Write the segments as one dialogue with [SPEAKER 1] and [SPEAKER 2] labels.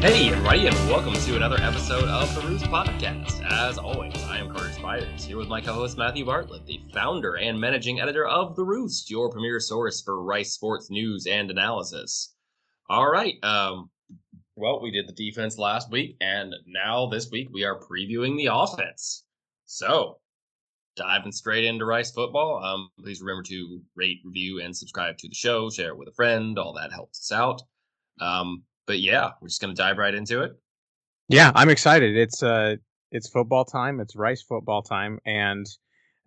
[SPEAKER 1] Hey, everybody, and welcome to another episode of the Roost Podcast. As always, I am Carter Spiders, here with my co host Matthew Bartlett, the founder and managing editor of The Roost, your premier source for Rice sports news and analysis. All right, um, well, we did the defense last week, and now this week we are previewing the offense. So, diving straight into Rice football, um, please remember to rate, review, and subscribe to the show, share it with a friend, all that helps us out. Um, but yeah, we're just gonna dive right into it.
[SPEAKER 2] Yeah, I'm excited. It's uh, it's football time. It's Rice football time, and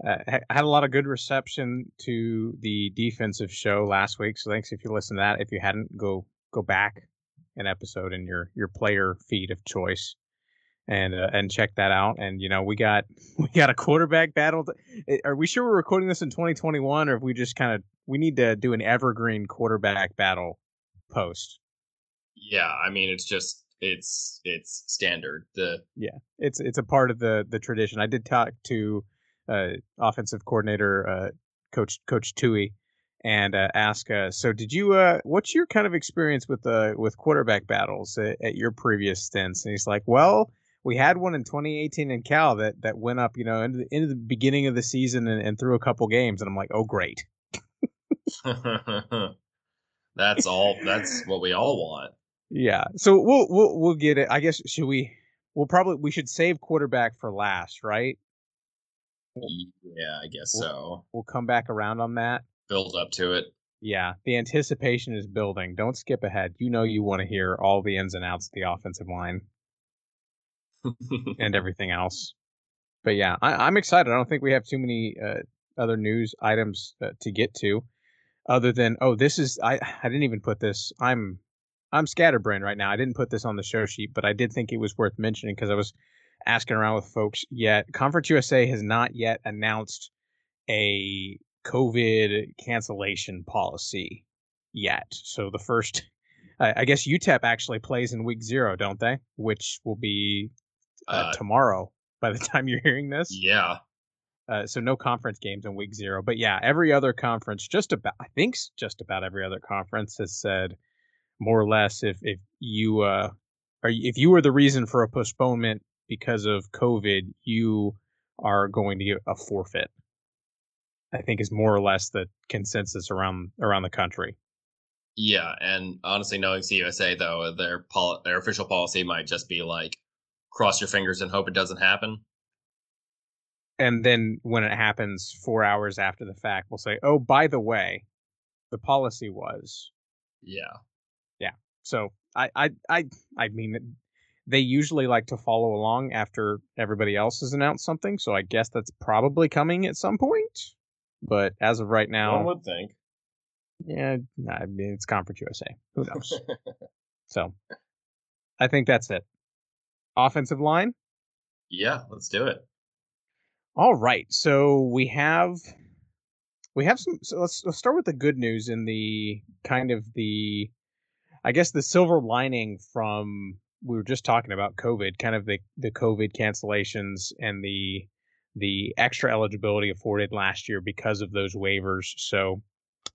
[SPEAKER 2] uh, I had a lot of good reception to the defensive show last week. So thanks if you listened to that. If you hadn't, go go back an episode in your your player feed of choice and uh, and check that out. And you know, we got we got a quarterback battle. Eh, are we sure we're recording this in 2021, or if we just kind of we need to do an evergreen quarterback battle post?
[SPEAKER 1] Yeah, I mean it's just it's it's standard. The
[SPEAKER 2] yeah, it's it's a part of the the tradition. I did talk to uh, offensive coordinator uh, coach Coach Tui and uh, ask, uh, so did you? Uh, what's your kind of experience with uh, with quarterback battles at, at your previous stints? And he's like, well, we had one in 2018 in Cal that that went up, you know, into the, into the beginning of the season and, and through a couple games, and I'm like, oh great.
[SPEAKER 1] that's all. That's what we all want.
[SPEAKER 2] Yeah. So we'll we'll we'll get it. I guess should we? We'll probably we should save quarterback for last, right?
[SPEAKER 1] Yeah, I guess
[SPEAKER 2] we'll,
[SPEAKER 1] so.
[SPEAKER 2] We'll come back around on that.
[SPEAKER 1] Build up to it.
[SPEAKER 2] Yeah, the anticipation is building. Don't skip ahead. You know you want to hear all the ins and outs of the offensive line and everything else. But yeah, I, am excited. I don't think we have too many uh, other news items uh, to get to, other than oh, this is I I didn't even put this. I'm I'm scatterbrained right now. I didn't put this on the show sheet, but I did think it was worth mentioning because I was asking around with folks. Yet Conference USA has not yet announced a COVID cancellation policy yet. So the first, I guess UTEP actually plays in week zero, don't they? Which will be uh, uh, tomorrow by the time you're hearing this.
[SPEAKER 1] Yeah.
[SPEAKER 2] Uh, so no conference games in week zero, but yeah, every other conference, just about I think just about every other conference has said more or less if if you uh are if you were the reason for a postponement because of COVID, you are going to get a forfeit. I think is more or less the consensus around around the country.
[SPEAKER 1] Yeah, and honestly, knowing CUSA though, their pol- their official policy might just be like cross your fingers and hope it doesn't happen.
[SPEAKER 2] And then when it happens four hours after the fact, we'll say, "Oh, by the way, the policy was."
[SPEAKER 1] Yeah.
[SPEAKER 2] So I I I I mean they usually like to follow along after everybody else has announced something, so I guess that's probably coming at some point. But as of right now,
[SPEAKER 1] one would think.
[SPEAKER 2] Yeah, I mean it's Conference USA. Who knows? so I think that's it. Offensive line.
[SPEAKER 1] Yeah, let's do it.
[SPEAKER 2] All right, so we have we have some. So let's let's start with the good news in the kind of the I guess the silver lining from we were just talking about COVID, kind of the the COVID cancellations and the the extra eligibility afforded last year because of those waivers. So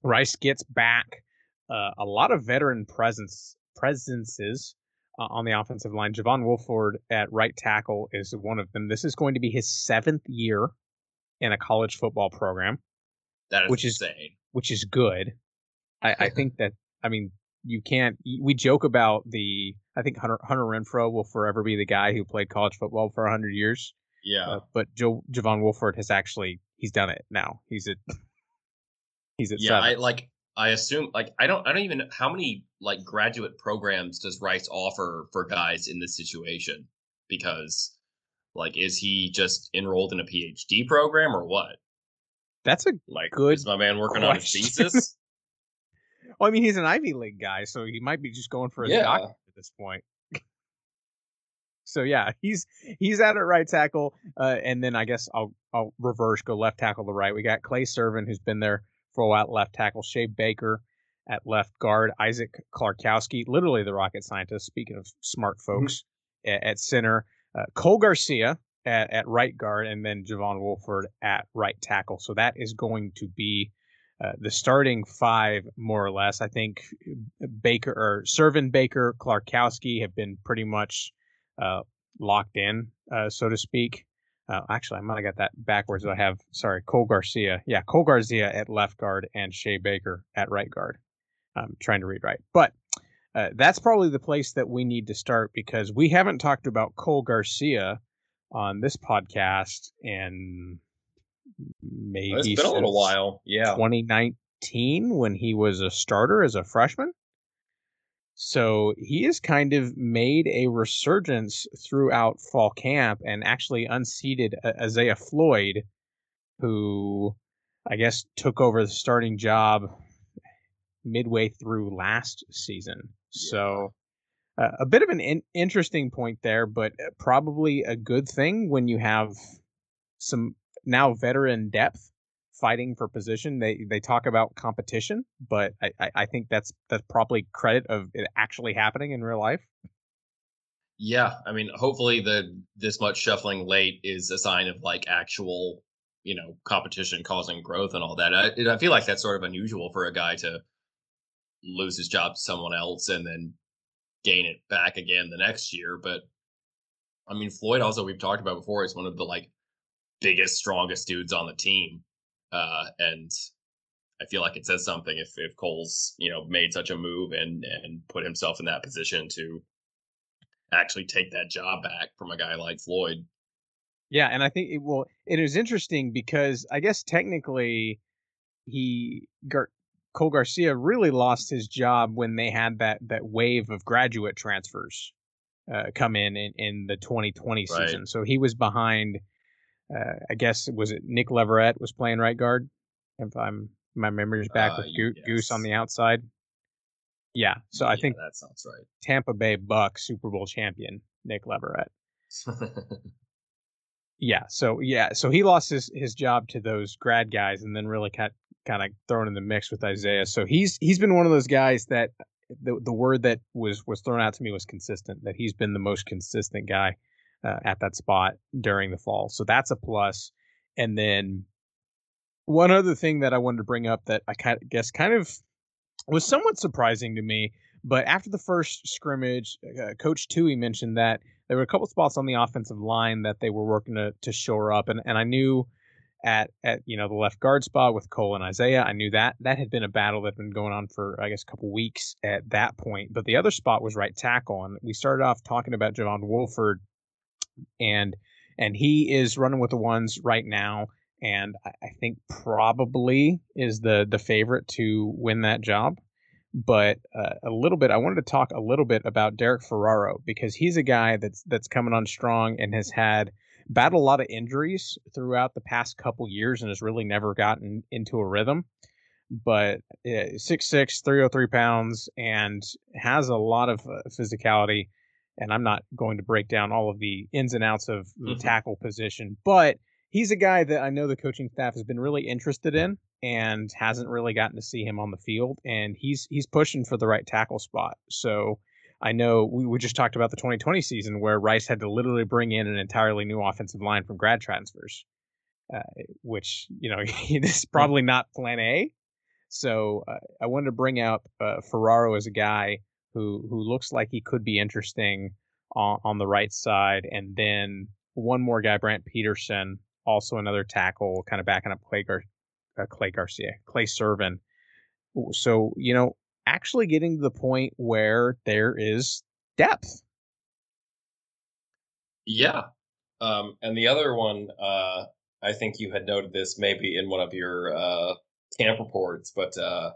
[SPEAKER 2] Rice gets back uh, a lot of veteran presence presences uh, on the offensive line. Javon Wolford at right tackle is one of them. This is going to be his seventh year in a college football program.
[SPEAKER 1] That is
[SPEAKER 2] which
[SPEAKER 1] insane.
[SPEAKER 2] is which is good. I, I think that I mean you can't. We joke about the. I think Hunter, Hunter Renfrow will forever be the guy who played college football for hundred years.
[SPEAKER 1] Yeah. Uh,
[SPEAKER 2] but Joe Javon Wolford has actually he's done it now. He's at he's at
[SPEAKER 1] yeah.
[SPEAKER 2] Seven.
[SPEAKER 1] I like. I assume like I don't I don't even how many like graduate programs does Rice offer for guys in this situation because like is he just enrolled in a PhD program or what?
[SPEAKER 2] That's a
[SPEAKER 1] like
[SPEAKER 2] good.
[SPEAKER 1] Is my man working
[SPEAKER 2] question.
[SPEAKER 1] on his thesis?
[SPEAKER 2] Well, I mean, he's an Ivy League guy, so he might be just going for his
[SPEAKER 1] Yeah.
[SPEAKER 2] doctorate at this point. so yeah, he's he's at it right tackle, uh, and then I guess I'll I'll reverse go left tackle to right. We got Clay Servin who's been there for a while at left tackle, Shea Baker at left guard, Isaac Klarkowski, literally the rocket scientist. Speaking of smart folks, at, at center, uh, Cole Garcia at, at right guard, and then Javon Wolford at right tackle. So that is going to be uh, the starting five, more or less, I think Baker or Servin Baker, Klarkowski have been pretty much uh, locked in, uh, so to speak. Uh, actually, I might have got that backwards. I have, sorry, Cole Garcia. Yeah, Cole Garcia at left guard and Shea Baker at right guard. I'm trying to read right. But uh, that's probably the place that we need to start because we haven't talked about Cole Garcia on this podcast in maybe
[SPEAKER 1] it's been a little while. Yeah.
[SPEAKER 2] 2019 when he was a starter as a freshman. So he has kind of made a resurgence throughout fall camp and actually unseated Isaiah Floyd, who I guess took over the starting job midway through last season. Yeah. So uh, a bit of an in- interesting point there, but uh, probably a good thing when you have some now veteran depth fighting for position. They they talk about competition, but I, I think that's that's probably credit of it actually happening in real life.
[SPEAKER 1] Yeah, I mean, hopefully the this much shuffling late is a sign of like actual, you know, competition causing growth and all that. I, I feel like that's sort of unusual for a guy to lose his job to someone else and then gain it back again the next year. But I mean, Floyd also we've talked about before is one of the like biggest, strongest dudes on the team. Uh, and I feel like it says something if if Cole's you know made such a move and and put himself in that position to actually take that job back from a guy like Floyd.
[SPEAKER 2] Yeah, and I think it will. It is interesting because I guess technically he Gar- Cole Garcia really lost his job when they had that that wave of graduate transfers uh, come in, in in the 2020 right. season. So he was behind uh, I guess was it Nick Leverett was playing right guard. If I'm my memory's back uh, with Go- yes. Goose on the outside. Yeah, so yeah, I think
[SPEAKER 1] that sounds right.
[SPEAKER 2] Tampa Bay Buck Super Bowl champion Nick Leverett. yeah, so yeah, so he lost his his job to those grad guys, and then really got kind of thrown in the mix with Isaiah. So he's he's been one of those guys that the the word that was was thrown out to me was consistent. That he's been the most consistent guy uh, at that spot during the fall. So that's a plus. And then one other thing that I wanted to bring up that I kind of guess kind of was somewhat surprising to me, but after the first scrimmage, uh, Coach Tui mentioned that there were a couple spots on the offensive line that they were working to, to shore up, and, and I knew at at you know the left guard spot with Cole and Isaiah, I knew that that had been a battle that had been going on for I guess a couple weeks at that point. But the other spot was right tackle, and we started off talking about Javon Wolford and and he is running with the ones right now, and I think probably is the the favorite to win that job. But uh, a little bit, I wanted to talk a little bit about Derek Ferraro because he's a guy that's that's coming on strong and has had battled a lot of injuries throughout the past couple years and has really never gotten into a rhythm. But uh, 6'6", 303 pounds, and has a lot of uh, physicality and I'm not going to break down all of the ins and outs of the mm-hmm. tackle position, but he's a guy that I know the coaching staff has been really interested in and hasn't really gotten to see him on the field, and he's he's pushing for the right tackle spot. So I know we, we just talked about the 2020 season where Rice had to literally bring in an entirely new offensive line from grad transfers, uh, which you know this is probably not Plan A. So uh, I wanted to bring up uh, Ferraro as a guy who who looks like he could be interesting on, on the right side, and then one more guy, Brant Peterson, also another tackle, kind of backing up Clay, Gar- uh, Clay Garcia, Clay Servin. So you know, actually getting to the point where there is depth.
[SPEAKER 1] Yeah, um, and the other one, uh, I think you had noted this maybe in one of your uh, camp reports, but uh,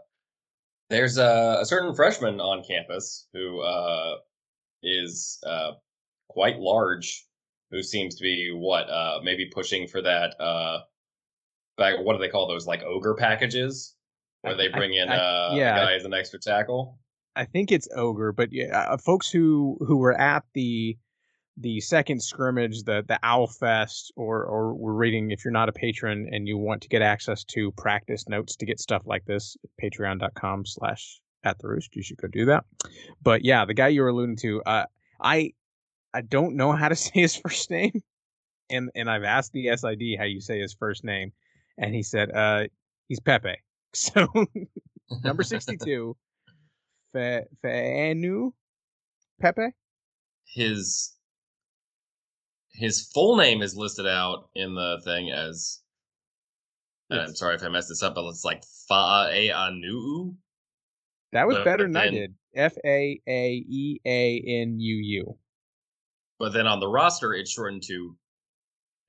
[SPEAKER 1] there's a, a certain freshman on campus who uh, is uh, quite large, who seems to be what uh, maybe pushing for that. Uh, back, what do they call those? Like ogre packages, where they bring in I, uh, yeah, a guy as an extra tackle.
[SPEAKER 2] I think it's ogre, but yeah, uh, folks who who were at the the second scrimmage, the the Owl Fest, or or we're reading if you're not a patron and you want to get access to practice notes to get stuff like this, patreon.com slash at the roost. You should go do that. But yeah, the guy you were alluding to, uh, I I don't know how to say his first name. And and I've asked the SID how you say his first name, and he said uh he's Pepe. So number 62, Fe, Fenu Pepe.
[SPEAKER 1] His his full name is listed out in the thing as. Yes. I'm sorry if I messed this up, but it's like Faaeanu.
[SPEAKER 2] That was but, better than I did. F A A E A N U U.
[SPEAKER 1] But then on the roster, it's shortened to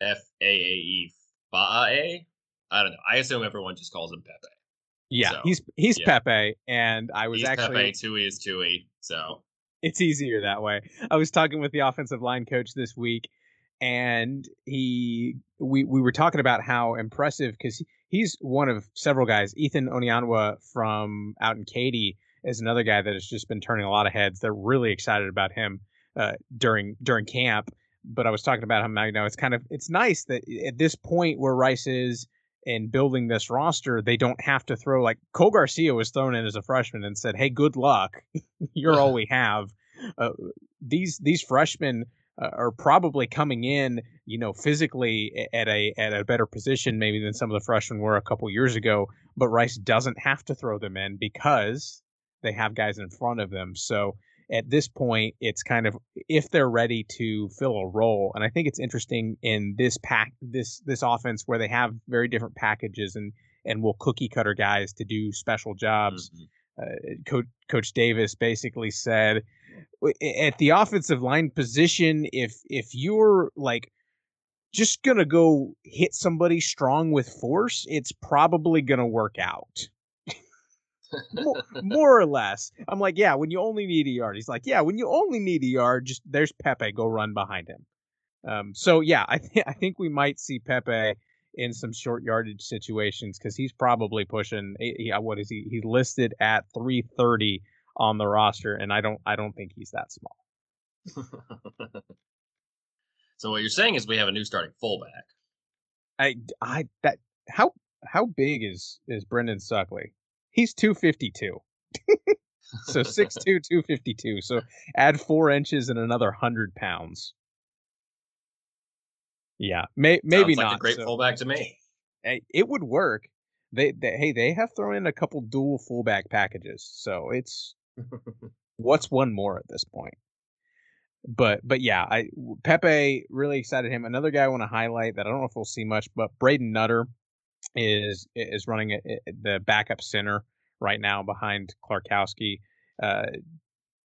[SPEAKER 1] F A A E Faae. I don't know. I assume everyone just calls him Pepe.
[SPEAKER 2] Yeah, so, he's he's yeah. Pepe, and I was
[SPEAKER 1] he's
[SPEAKER 2] actually
[SPEAKER 1] Pepe. Tui is Tui, so
[SPEAKER 2] it's easier that way. I was talking with the offensive line coach this week, and he we we were talking about how impressive because he's one of several guys. Ethan Onianwa from out in Katy is another guy that has just been turning a lot of heads. They're really excited about him uh, during during camp. But I was talking about him. You know, it's kind of it's nice that at this point where Rice is in building this roster, they don't have to throw like Cole Garcia was thrown in as a freshman and said, "Hey, good luck. You're all we have." Uh, these these freshmen uh, are probably coming in, you know, physically at a at a better position maybe than some of the freshmen were a couple years ago. But Rice doesn't have to throw them in because they have guys in front of them. So at this point, it's kind of if they're ready to fill a role. And I think it's interesting in this pack, this this offense where they have very different packages and and will cookie cutter guys to do special jobs. Mm-hmm. Uh, Coach Coach Davis basically said at the offensive line position, if if you're like just gonna go hit somebody strong with force, it's probably gonna work out more, more, or less. I'm like, yeah, when you only need a yard. He's like, yeah, when you only need a yard, just there's Pepe, go run behind him. Um, so yeah, I th- I think we might see Pepe in some short yardage situations because he's probably pushing. He, what is he? He's listed at 330 on the roster, and I don't I don't think he's that small.
[SPEAKER 1] so what you're saying is we have a new starting fullback.
[SPEAKER 2] I I that how how big is is Brendan Suckley? he's 252. so 6'2", 252. So add four inches and another hundred pounds. Yeah, may, maybe
[SPEAKER 1] Sounds
[SPEAKER 2] not.
[SPEAKER 1] a great
[SPEAKER 2] so,
[SPEAKER 1] fullback to me.
[SPEAKER 2] It would work. They, they hey they have thrown in a couple dual fullback packages, so it's what's one more at this point. But but yeah, I Pepe really excited him. Another guy I want to highlight that I don't know if we'll see much, but Braden Nutter is is running the backup center right now behind Klarkowski. Uh,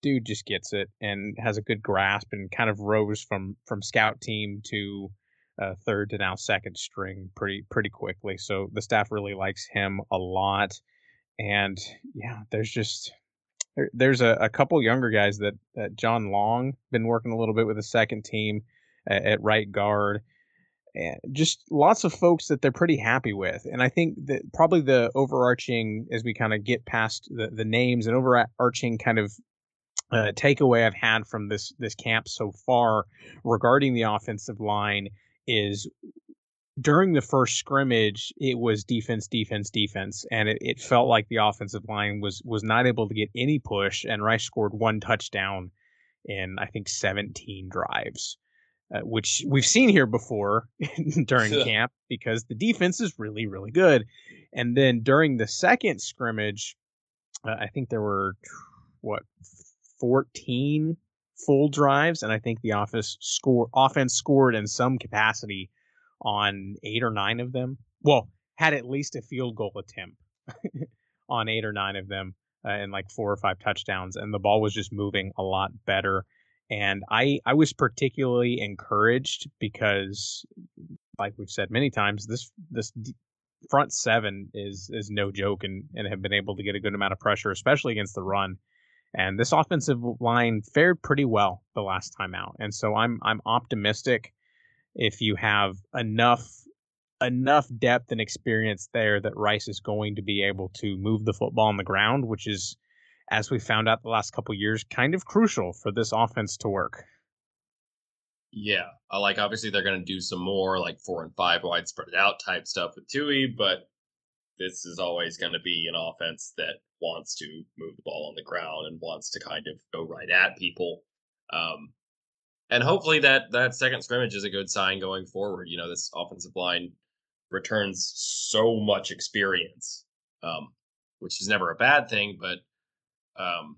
[SPEAKER 2] dude just gets it and has a good grasp and kind of rose from from scout team to uh, third to now second string pretty pretty quickly. So the staff really likes him a lot. And yeah, there's just there, there's a, a couple younger guys that, that John Long been working a little bit with the second team at, at right guard and just lots of folks that they're pretty happy with. And I think that probably the overarching, as we kind of get past the, the names and overarching kind of uh, takeaway I've had from this this camp so far regarding the offensive line is during the first scrimmage it was defense defense defense and it, it felt like the offensive line was was not able to get any push and rice scored one touchdown in i think 17 drives uh, which we've seen here before during camp because the defense is really, really good. And then during the second scrimmage, uh, I think there were what 14 full drives, and I think the office score offense scored in some capacity on eight or nine of them. Well, had at least a field goal attempt on eight or nine of them, uh, and like four or five touchdowns, and the ball was just moving a lot better and I I was particularly encouraged because, like we've said many times, this this front seven is is no joke and and have been able to get a good amount of pressure, especially against the run. And this offensive line fared pretty well the last time out, and so I'm I'm optimistic if you have enough enough depth and experience there that Rice is going to be able to move the football on the ground, which is as we found out the last couple years, kind of crucial for this offense to work.
[SPEAKER 1] Yeah, like obviously they're going to do some more like four and five wide spread out type stuff with Tui, but this is always going to be an offense that wants to move the ball on the ground and wants to kind of go right at people. Um, and hopefully that that second scrimmage is a good sign going forward. You know, this offensive line returns so much experience um, which is never a bad thing, but um,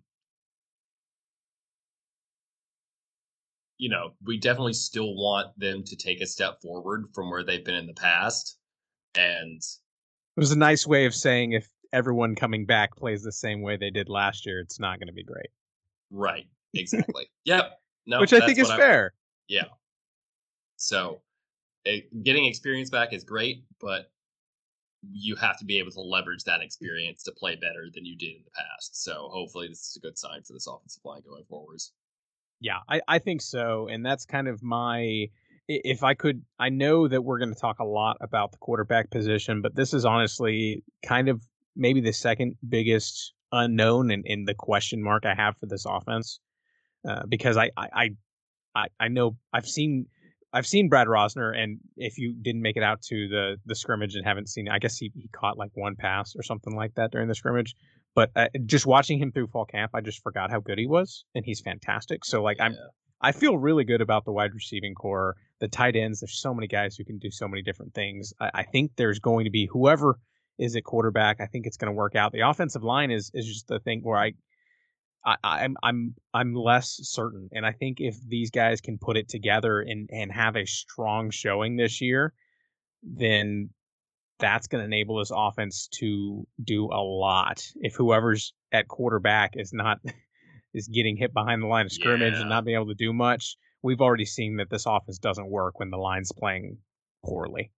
[SPEAKER 1] you know, we definitely still want them to take a step forward from where they've been in the past. And
[SPEAKER 2] it was a nice way of saying if everyone coming back plays the same way they did last year, it's not going to be great.
[SPEAKER 1] Right. Exactly. yep.
[SPEAKER 2] No, which I think is fair.
[SPEAKER 1] Yeah. So, it, getting experience back is great, but you have to be able to leverage that experience to play better than you did in the past. So, hopefully, this is a good sign for this offensive line going forwards.
[SPEAKER 2] Yeah, I, I think so. And that's kind of my if I could I know that we're going to talk a lot about the quarterback position, but this is honestly kind of maybe the second biggest unknown and in, in, the question mark I have for this offense. Uh, because I, I I I know I've seen I've seen Brad Rozner, and if you didn't make it out to the the scrimmage and haven't seen, I guess he, he caught like one pass or something like that during the scrimmage. But uh, just watching him through fall camp, I just forgot how good he was, and he's fantastic. So like I'm, I feel really good about the wide receiving core, the tight ends. There's so many guys who can do so many different things. I, I think there's going to be whoever is at quarterback. I think it's going to work out. The offensive line is is just the thing where I, I I'm I'm I'm less certain, and I think if these guys can put it together and and have a strong showing this year, then that's going to enable this offense to do a lot. If whoever's at quarterback is not is getting hit behind the line of scrimmage yeah. and not being able to do much, we've already seen that this offense doesn't work when the line's playing poorly.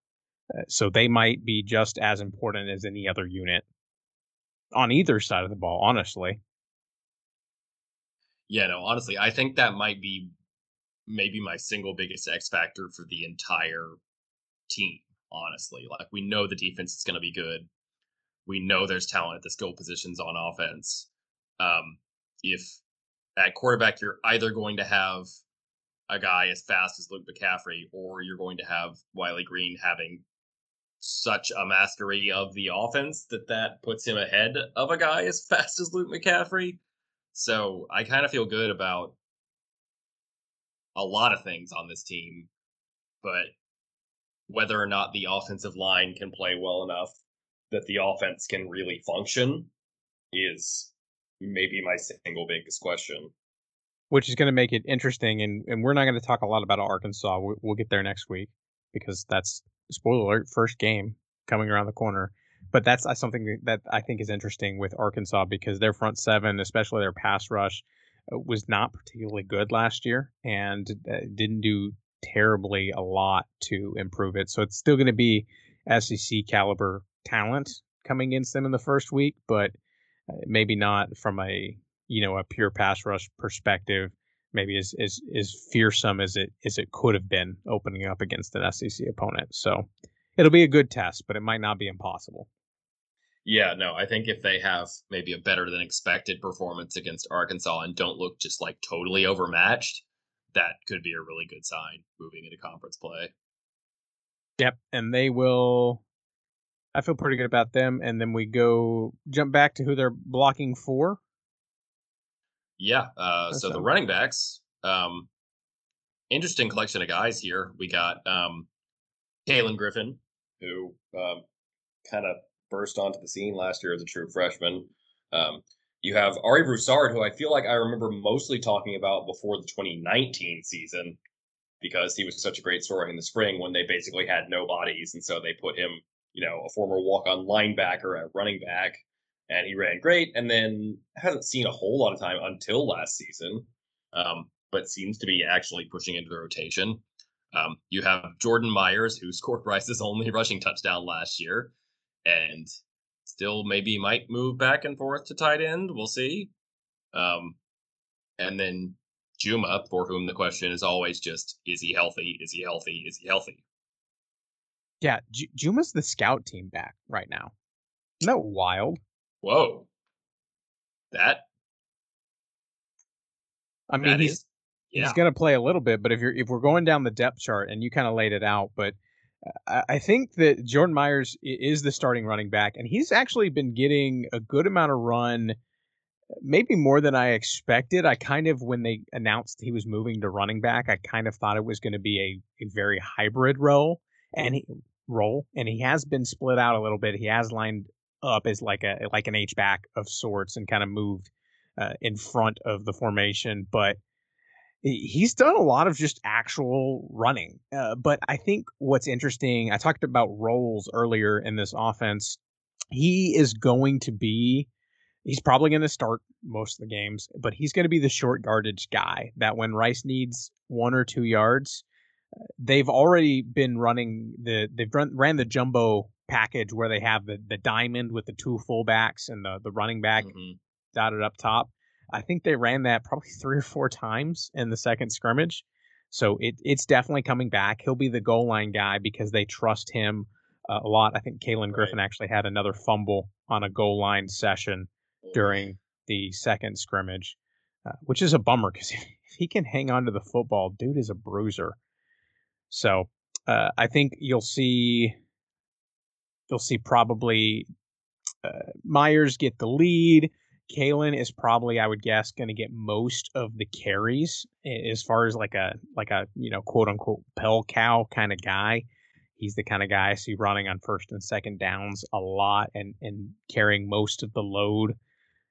[SPEAKER 2] Uh, so they might be just as important as any other unit on either side of the ball, honestly.
[SPEAKER 1] Yeah, no, honestly, I think that might be maybe my single biggest X factor for the entire team honestly. Like we know the defense is going to be good. We know there's talent at the skill positions on offense. Um, if at quarterback you're either going to have a guy as fast as Luke McCaffrey, or you're going to have Wiley Green having such a mastery of the offense that that puts him ahead of a guy as fast as Luke McCaffrey. So I kind of feel good about a lot of things on this team, but whether or not the offensive line can play well enough that the offense can really function is maybe my single biggest question.
[SPEAKER 2] Which is going to make it interesting, and, and we're not going to talk a lot about Arkansas. We'll, we'll get there next week because that's spoiler alert, first game coming around the corner. But that's something that I think is interesting with Arkansas because their front seven, especially their pass rush, uh, was not particularly good last year and uh, didn't do terribly a lot to improve it. So it's still going to be SEC caliber talent coming against them in the first week, but uh, maybe not from a you know a pure pass rush perspective. Maybe as as as fearsome as it as it could have been opening up against an SEC opponent. So it'll be a good test, but it might not be impossible.
[SPEAKER 1] Yeah, no, I think if they have maybe a better than expected performance against Arkansas and don't look just like totally overmatched, that could be a really good sign moving into conference play.
[SPEAKER 2] Yep, and they will. I feel pretty good about them. And then we go jump back to who they're blocking for.
[SPEAKER 1] Yeah, uh, so the running backs, um, interesting collection of guys here. We got um, Kalen Griffin, who um, kind of burst onto the scene last year as a true freshman. Um, you have Ari Broussard, who I feel like I remember mostly talking about before the 2019 season because he was such a great story in the spring when they basically had no bodies. And so they put him, you know, a former walk on linebacker at running back, and he ran great. And then hasn't seen a whole lot of time until last season, um, but seems to be actually pushing into the rotation. Um, you have Jordan Myers, who scored Rice's only rushing touchdown last year. And still maybe might move back and forth to tight end. We'll see. Um, and then Juma, for whom the question is always just, is he healthy? Is he healthy? Is he healthy?
[SPEAKER 2] Yeah, J- Juma's the scout team back right now. Isn't that wild?
[SPEAKER 1] Whoa. That.
[SPEAKER 2] I mean, that he's is, yeah. he's going to play a little bit, but if you're if we're going down the depth chart and you kind of laid it out, but I think that Jordan Myers is the starting running back, and he's actually been getting a good amount of run, maybe more than I expected. I kind of, when they announced he was moving to running back, I kind of thought it was going to be a, a very hybrid role and he, role, and he has been split out a little bit. He has lined up as like a like an H back of sorts and kind of moved uh, in front of the formation, but he's done a lot of just actual running. Uh, but I think what's interesting, I talked about roles earlier in this offense. He is going to be, he's probably going to start most of the games, but he's going to be the short yardage guy that when Rice needs one or two yards, uh, they've already been running the, they've run, ran the jumbo package where they have the, the diamond with the two fullbacks and the, the running back mm-hmm. dotted up top I think they ran that probably three or four times in the second scrimmage. So it, it's definitely coming back. He'll be the goal line guy because they trust him uh, a lot. I think Kalen Griffin right. actually had another fumble on a goal line session during the second scrimmage, uh, which is a bummer because if he can hang on to the football, dude is a bruiser. So uh, I think you'll see you'll see probably uh, Myers get the lead. Kalen is probably, I would guess, going to get most of the carries as far as like a like a you know quote unquote bell cow kind of guy. He's the kind of guy I see running on first and second downs a lot and and carrying most of the load.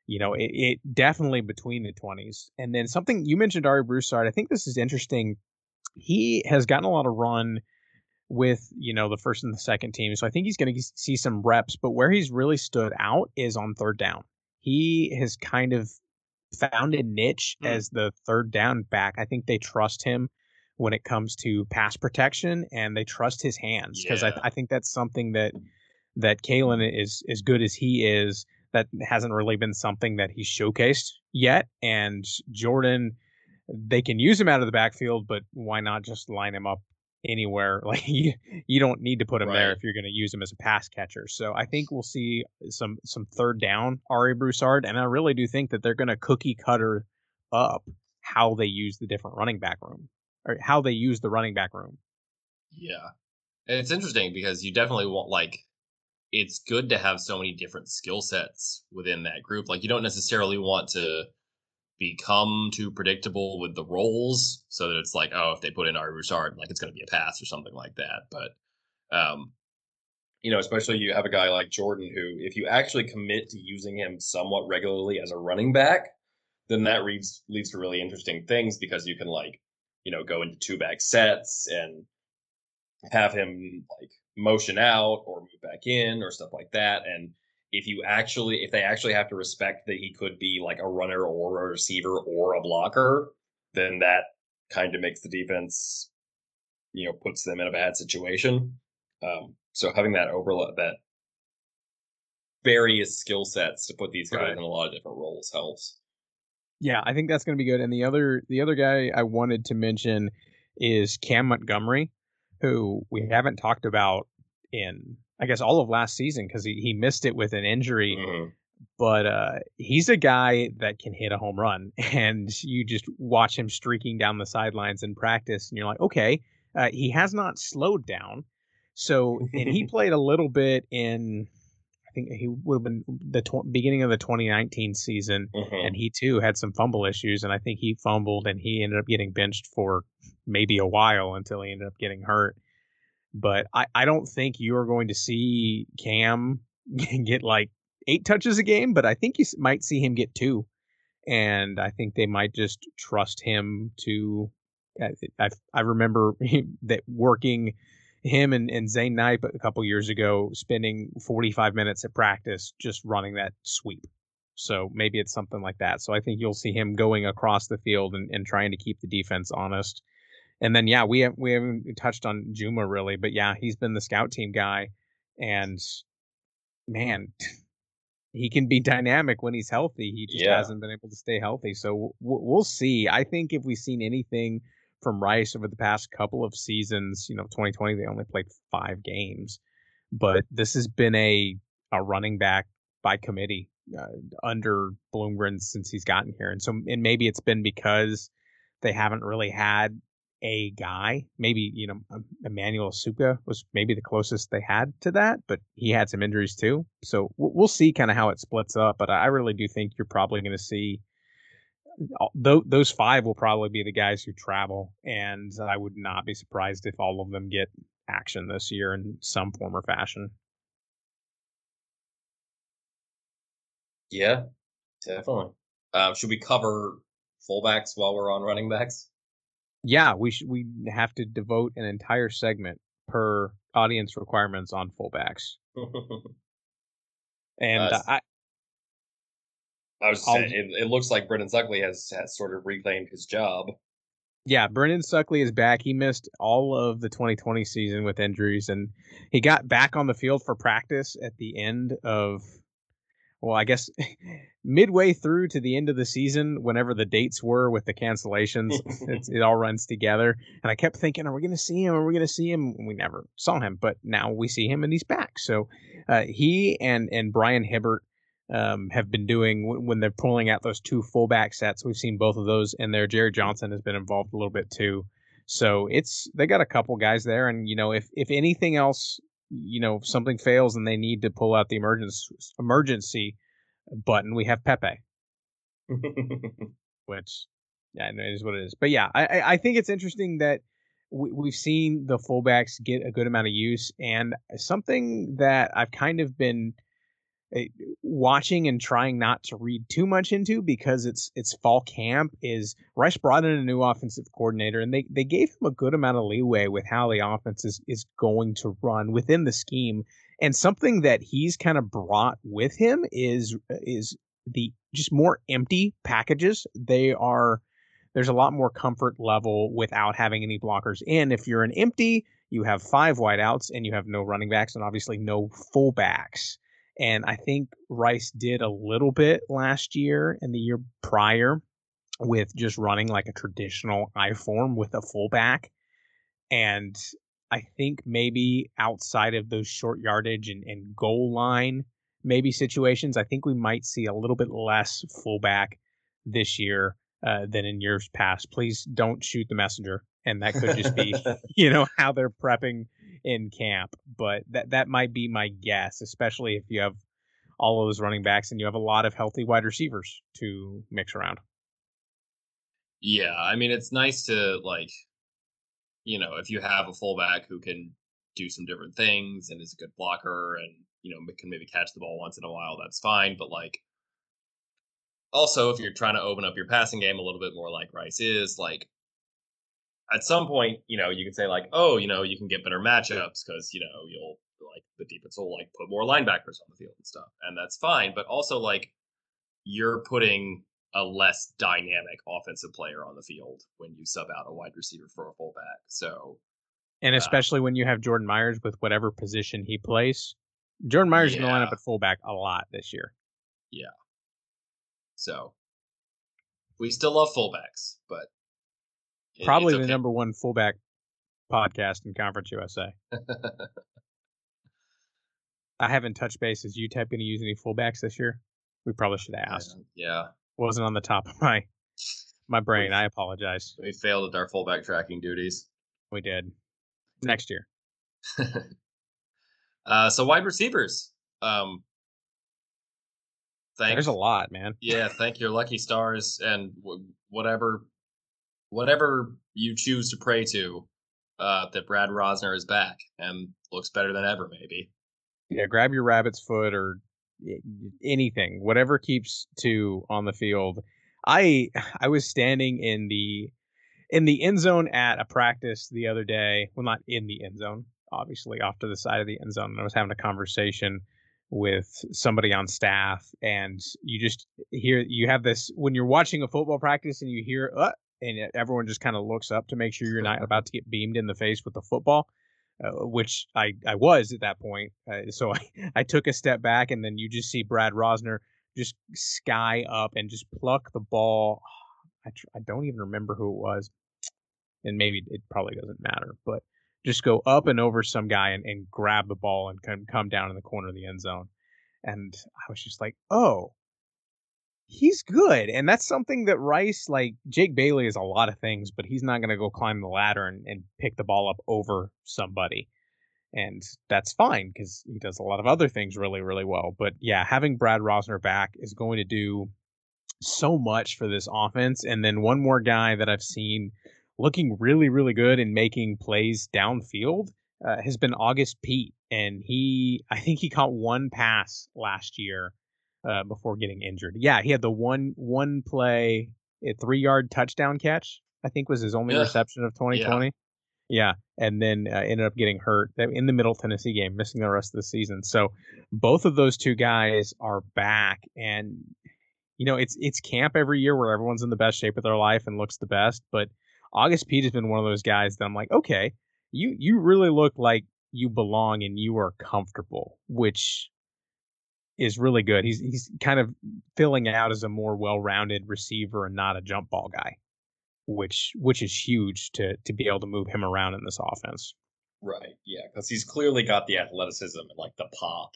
[SPEAKER 2] You know, it, it definitely between the twenties. And then something you mentioned, Ari Broussard. I think this is interesting. He has gotten a lot of run with you know the first and the second team, so I think he's going to see some reps. But where he's really stood out is on third down he has kind of found a niche mm. as the third down back. I think they trust him when it comes to pass protection and they trust his hands because yeah. I, I, think that's something that that Kalen is as good as he is that hasn't really been something that he's showcased yet. And Jordan, they can use him out of the backfield, but why not just line him up anywhere. Like you, you don't need to put him right. there if you're going to use him as a pass catcher. So I think we'll see some some third down Ari Broussard, and I really do think that they're going to cookie cutter up how they use the different running back room or how they use the running back room.
[SPEAKER 1] Yeah, and it's interesting because you definitely want like it's good to have so many different skill sets within that group. Like you don't necessarily want to become too predictable with the roles so that it's like, oh, if they put in Ari Broussard, like it's going to be a pass or something like that. But, um, you know, especially you have a guy like Jordan who, if you actually commit to using him somewhat regularly as a running back, then that leads leads to really interesting things because you can like, you know, go into two back sets and have him like motion out or move back in or stuff like that. And if you actually if they actually have to respect that he could be like a runner or a receiver or a blocker, then that kind of makes the defense, you know, puts them in a bad situation. Um, so having that overlap, that various skill sets to put these guys right. in a lot of different roles helps.
[SPEAKER 2] Yeah, I think that's going to be good. And the other the other guy I wanted to mention is Cam Montgomery, who we haven't talked about in I guess all of last season because he, he missed it with an injury. Mm-hmm. But uh, he's a guy that can hit a home run, and you just watch him streaking down the sidelines in practice, and you're like, okay, uh, he has not slowed down. So, and he played a little bit in, I think he would have been the tw- beginning of the 2019 season, mm-hmm. and he too had some fumble issues, and I think he fumbled, and he ended up getting benched for maybe a while until he ended up getting hurt. But I, I don't think you're going to see Cam get like eight touches a game, but I think you might see him get two. And I think they might just trust him to. I, I remember that working him and, and Zane Knight a couple years ago, spending 45 minutes at practice just running that sweep. So maybe it's something like that. So I think you'll see him going across the field and, and trying to keep the defense honest. And then yeah, we have, we haven't touched on Juma really, but yeah, he's been the scout team guy, and man, he can be dynamic when he's healthy. He just yeah. hasn't been able to stay healthy. So we'll, we'll see. I think if we've seen anything from Rice over the past couple of seasons, you know, 2020 they only played five games, but this has been a a running back by committee uh, under Bloomgren since he's gotten here, and so and maybe it's been because they haven't really had a guy. Maybe you know um, Emmanuel Esukpa was maybe the closest they had to that, but he had some injuries too. So we'll see kind of how it splits up. But I really do think you're probably going to see those five will probably be the guys who travel, and I would not be surprised if all of them get action this year in some form or fashion.
[SPEAKER 1] Yeah, definitely. Uh, should we cover fullbacks while we're on running backs?
[SPEAKER 2] Yeah, we should. We have to devote an entire segment per audience requirements on fullbacks. and uh, I,
[SPEAKER 1] I was saying, it, it, looks like Brendan Suckley has has sort of reclaimed his job.
[SPEAKER 2] Yeah, Brendan Suckley is back. He missed all of the 2020 season with injuries, and he got back on the field for practice at the end of well, I guess midway through to the end of the season, whenever the dates were with the cancellations, it all runs together. And I kept thinking, are we going to see him? Are we going to see him? We never saw him, but now we see him and he's back. So uh, he and and Brian Hibbert um, have been doing when they're pulling out those two fullback sets. We've seen both of those in there. Jerry Johnson has been involved a little bit too. So it's they got a couple guys there, and you know if if anything else you know something fails and they need to pull out the emergency emergency button, we have Pepe, which yeah, it is what it is. But yeah, I I think it's interesting that we, we've seen the fullbacks get a good amount of use, and something that I've kind of been Eh, watching and trying not to read too much into because it's it's fall camp is Rice brought in a new offensive coordinator and they, they gave him a good amount of leeway with how the offense is, is going to run within the scheme. And something that he's kind of brought with him is is the just more empty packages. They are there's a lot more comfort level without having any blockers in. If you're an empty, you have five wideouts and you have no running backs and obviously no fullbacks. And I think Rice did a little bit last year and the year prior with just running like a traditional I form with a fullback. And I think maybe outside of those short yardage and, and goal line maybe situations, I think we might see a little bit less fullback this year uh, than in years past. Please don't shoot the messenger. And that could just be, you know, how they're prepping in camp, but that that might be my guess, especially if you have all those running backs and you have a lot of healthy wide receivers to mix around.
[SPEAKER 1] Yeah, I mean it's nice to like you know, if you have a fullback who can do some different things and is a good blocker and you know can maybe catch the ball once in a while, that's fine, but like also if you're trying to open up your passing game a little bit more like Rice is, like at some point, you know, you can say like, oh, you know, you can get better matchups because you know you'll like the defense will like put more linebackers on the field and stuff, and that's fine. But also like you're putting a less dynamic offensive player on the field when you sub out a wide receiver for a fullback. So,
[SPEAKER 2] and uh especially uh, when you have Jordan Myers with whatever position he plays, Jordan Myers yeah. is going to line up at fullback a lot this year.
[SPEAKER 1] Yeah. So we still love fullbacks, but
[SPEAKER 2] Probably okay. the number one fullback podcast in Conference USA. I haven't touched base. Is UTEP going to use any fullbacks this year? We probably should have asked.
[SPEAKER 1] Yeah.
[SPEAKER 2] Wasn't on the top of my my brain. I apologize.
[SPEAKER 1] We failed at our fullback tracking duties.
[SPEAKER 2] We did. Next year.
[SPEAKER 1] uh, so wide receivers. Um,
[SPEAKER 2] thank, There's a lot, man.
[SPEAKER 1] Yeah, thank your lucky stars and w- whatever whatever you choose to pray to, uh, that Brad Rozner is back and looks better than ever, maybe.
[SPEAKER 2] Yeah, grab your rabbit's foot or anything, whatever keeps two on the field. I I was standing in the in the end zone at a practice the other day. Well, not in the end zone, obviously, off to the side of the end zone. And I was having a conversation with somebody on staff, and you just hear you have this when you're watching a football practice and you hear uh, and everyone just kind of looks up to make sure you're not about to get beamed in the face with the football, uh, which I, I was at that point. Uh, so I, I took a step back, and then you just see Brad Rozner just sky up and just pluck the ball. I, tr- I don't even remember who it was, and maybe it probably doesn't matter, but just go up and over some guy and, and grab the ball and come, come down in the corner of the end zone. And I was just like, oh, he's good. And that's something that Rice, like Jake Bailey, is a lot of things, but he's not going to go climb the ladder and, and pick the ball up over somebody. And that's fine because he does a lot of other things really, really well. But yeah, having Brad Rozner back is going to do so much for this offense. And then one more guy that I've seen looking really, really good and making plays downfield uh, has been August Pitre And he, I think he caught one pass last year uh, before getting injured. Yeah, he had the one one play, a three yard touchdown catch. I think was his only yeah. reception of 2020. Yeah, and then uh, ended up getting hurt in the Middle Tennessee game, missing the rest of the season. So both of those two guys are back, and you know it's it's camp every year where everyone's in the best shape of their life and looks the best. But August Pitre has been one of those guys that I'm like, okay, you you really look like you belong and you are comfortable, which is really good. He's he's kind of filling out as a more well-rounded receiver and not a jump ball guy which which is huge to to be able to move him around in this offense.
[SPEAKER 1] Right. Yeah, because he's clearly got the athleticism and like the pop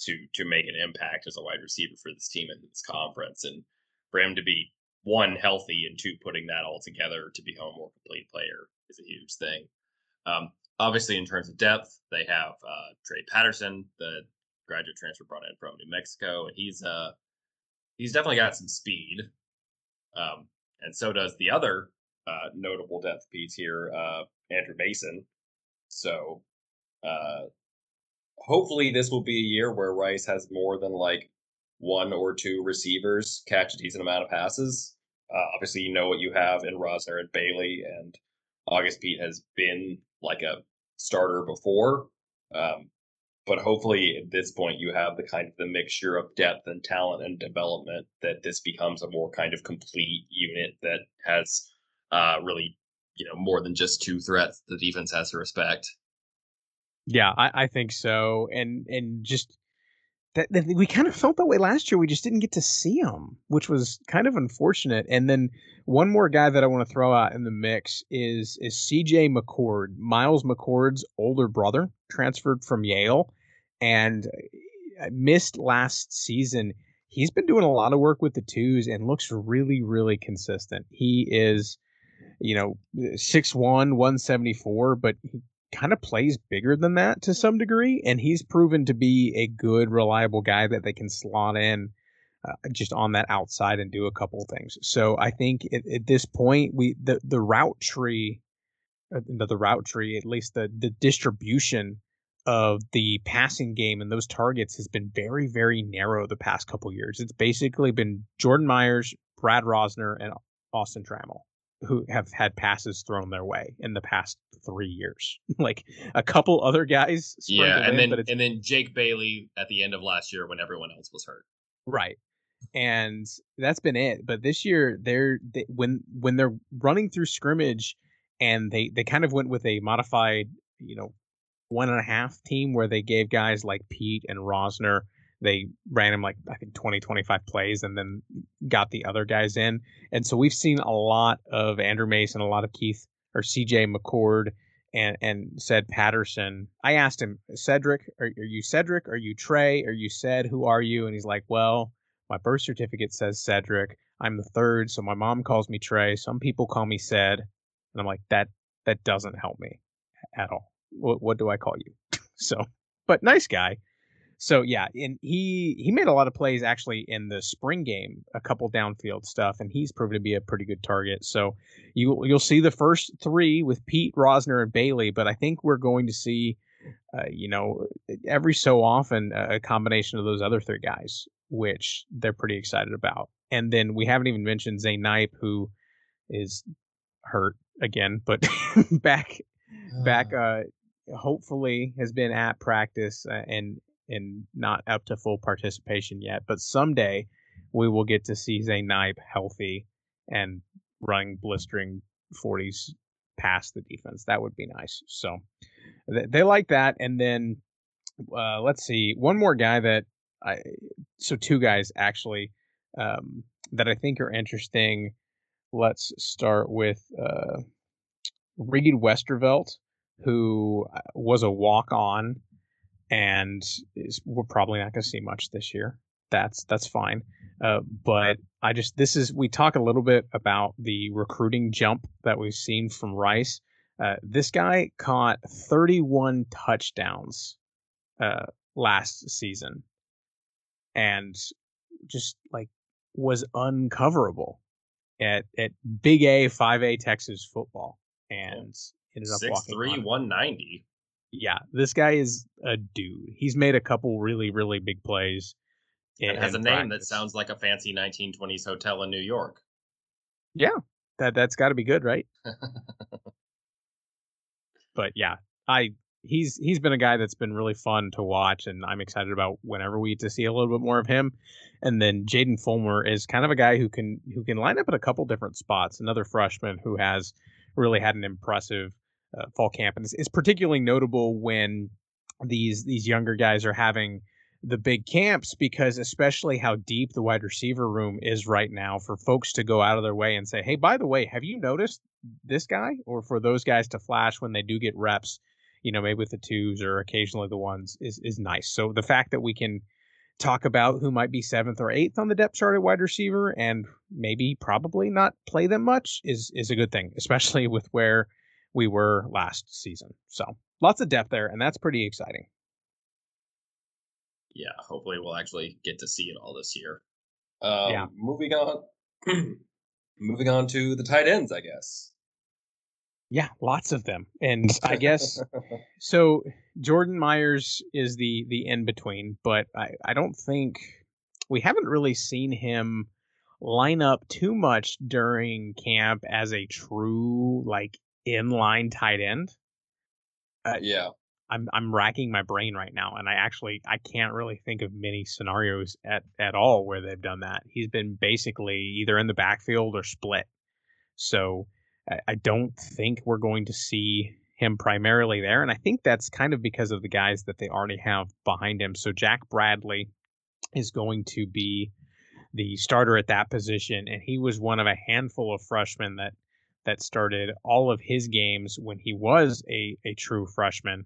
[SPEAKER 1] to to make an impact as a wide receiver for this team in this conference, and for him to be one healthy and two putting that all together to become a more complete player is a huge thing. Um, obviously, in terms of depth, they have uh, Trey Patterson, the graduate transfer brought in from New Mexico, and he's uh he's definitely got some speed. Um, and so does the other uh, notable depth piece here, uh, Andrew Mason. So, uh, hopefully, this will be a year where Rice has more than like one or two receivers catch a decent amount of passes. Uh, obviously, you know what you have in Rozner and Bailey, and August Pitre has been like a starter before. Um, but hopefully at this point you have the kind of the mixture of depth and talent and development that this becomes a more kind of complete unit that has uh, really you know more than just two threats the defense has to respect.
[SPEAKER 2] Yeah i, I think so and and just that, that, we kind of felt that way last year we just didn't get to see him which was kind of unfortunate and then one more guy that i want to throw out in the mix is is cj mccord miles mccord's older brother transferred from yale and missed last season. He's been doing a lot of work with the twos and looks really, really consistent. He is, you know, 6'1, 174, but he kind of plays bigger than that to some degree. And he's proven to be a good, reliable guy that they can slot in uh, just on that outside and do a couple things. So I think at, at this point, we the, the route tree, uh, the route tree, at least the, the distribution of the passing game and those targets has been very, very narrow the past couple years. It's basically been Jordan Myers, Brad Rozner, and Austin Trammell who have had passes thrown their way in the past three years. like a couple other guys.
[SPEAKER 1] Yeah, and in, then and then Jake Bailey at the end of last year when everyone else was hurt.
[SPEAKER 2] Right. And that's been it. But this year, they're they, when when they're running through scrimmage, and they they kind of went with a modified, you know, one and a half team where they gave guys like Pitre and Rozner, they ran him like I think 20, 25 plays and then got the other guys in. And so we've seen a lot of Andrew Mason, a lot of Keith or CJ McCord and and Ced Patterson. I asked him, Cedric, are, are you Cedric? Are you Trey? Are you Ced? Who are you? And he's like, Well, my birth certificate says Cedric. I'm the third, so my mom calls me Trey. Some people call me Ced. And I'm like, that that doesn't help me at all what, what do I call you? so, but nice guy. So yeah, and he he made a lot of plays actually in the spring game, a couple downfield stuff, and he's proven to be a pretty good target. So you you'll see the first three with Pitre Rozner, and Bailey, but I think we're going to see, uh, you know, every so often a combination of those other three guys, which they're pretty excited about. And then we haven't even mentioned Zay Knipe, who is hurt again, but back back uh, hopefully has been at practice uh, and and not up to full participation yet. But someday we will get to see Zay Knipe healthy and running blistering 40s past the defense. That would be nice. So they, they like that. And then uh, let's see one more guy that I so two guys actually um, that I think are interesting. Let's start with uh, Reed Westervelt who uh, was a walk on and is, we're probably not going to see much this year. That's that's fine. Uh, but I just this is we talk a little bit about the recruiting jump that we've seen from Rice. Uh, this guy caught 31 touchdowns uh, last season, and just like was uncoverable at at Big A 5A Texas football, and ended up Six, walking.
[SPEAKER 1] Three, one ninety.
[SPEAKER 2] Yeah, this guy is a dude. He's made a couple really, really big plays.
[SPEAKER 1] It has a name that sounds like a fancy 1920s hotel in New York.
[SPEAKER 2] Yeah, that that's got to be good, right? but yeah, I he's he's been a guy that's been really fun to watch, and I'm excited about whenever we get to see a little bit more of him. And then Jaden Fulmer is kind of a guy who can who can line up at a couple different spots. Another freshman who has really had an impressive uh, fall camp, and it's, it's particularly notable when these these younger guys are having the big camps because especially how deep the wide receiver room is right now for folks to go out of their way and say, "Hey, by the way, have you noticed this guy?" or for those guys to flash when they do get reps, you know, maybe with the twos or occasionally the ones is is nice. So the fact that we can talk about who might be seventh or eighth on the depth chart at wide receiver and maybe probably not play them much is is a good thing, especially with where we were last season. So lots of depth there, and that's pretty exciting
[SPEAKER 1] yeah, hopefully we'll actually get to see it all this year. Um, yeah. Moving on, moving on to the tight ends, I guess.
[SPEAKER 2] Yeah, lots of them, and I guess so. Jordan Myers is the the in between, but I I don't think we haven't really seen him line up too much during camp as a true like inline tight end.
[SPEAKER 1] Uh, yeah,
[SPEAKER 2] I'm I'm racking my brain right now, and I actually I can't really think of many scenarios at at all where they've done that. He's been basically either in the backfield or split. So I, I don't think we're going to see him primarily there, and I think that's kind of because of the guys that they already have behind him. So Jack Bradley is going to be the starter at that position, and he was one of a handful of freshmen that that started all of his games when he was a, a true freshman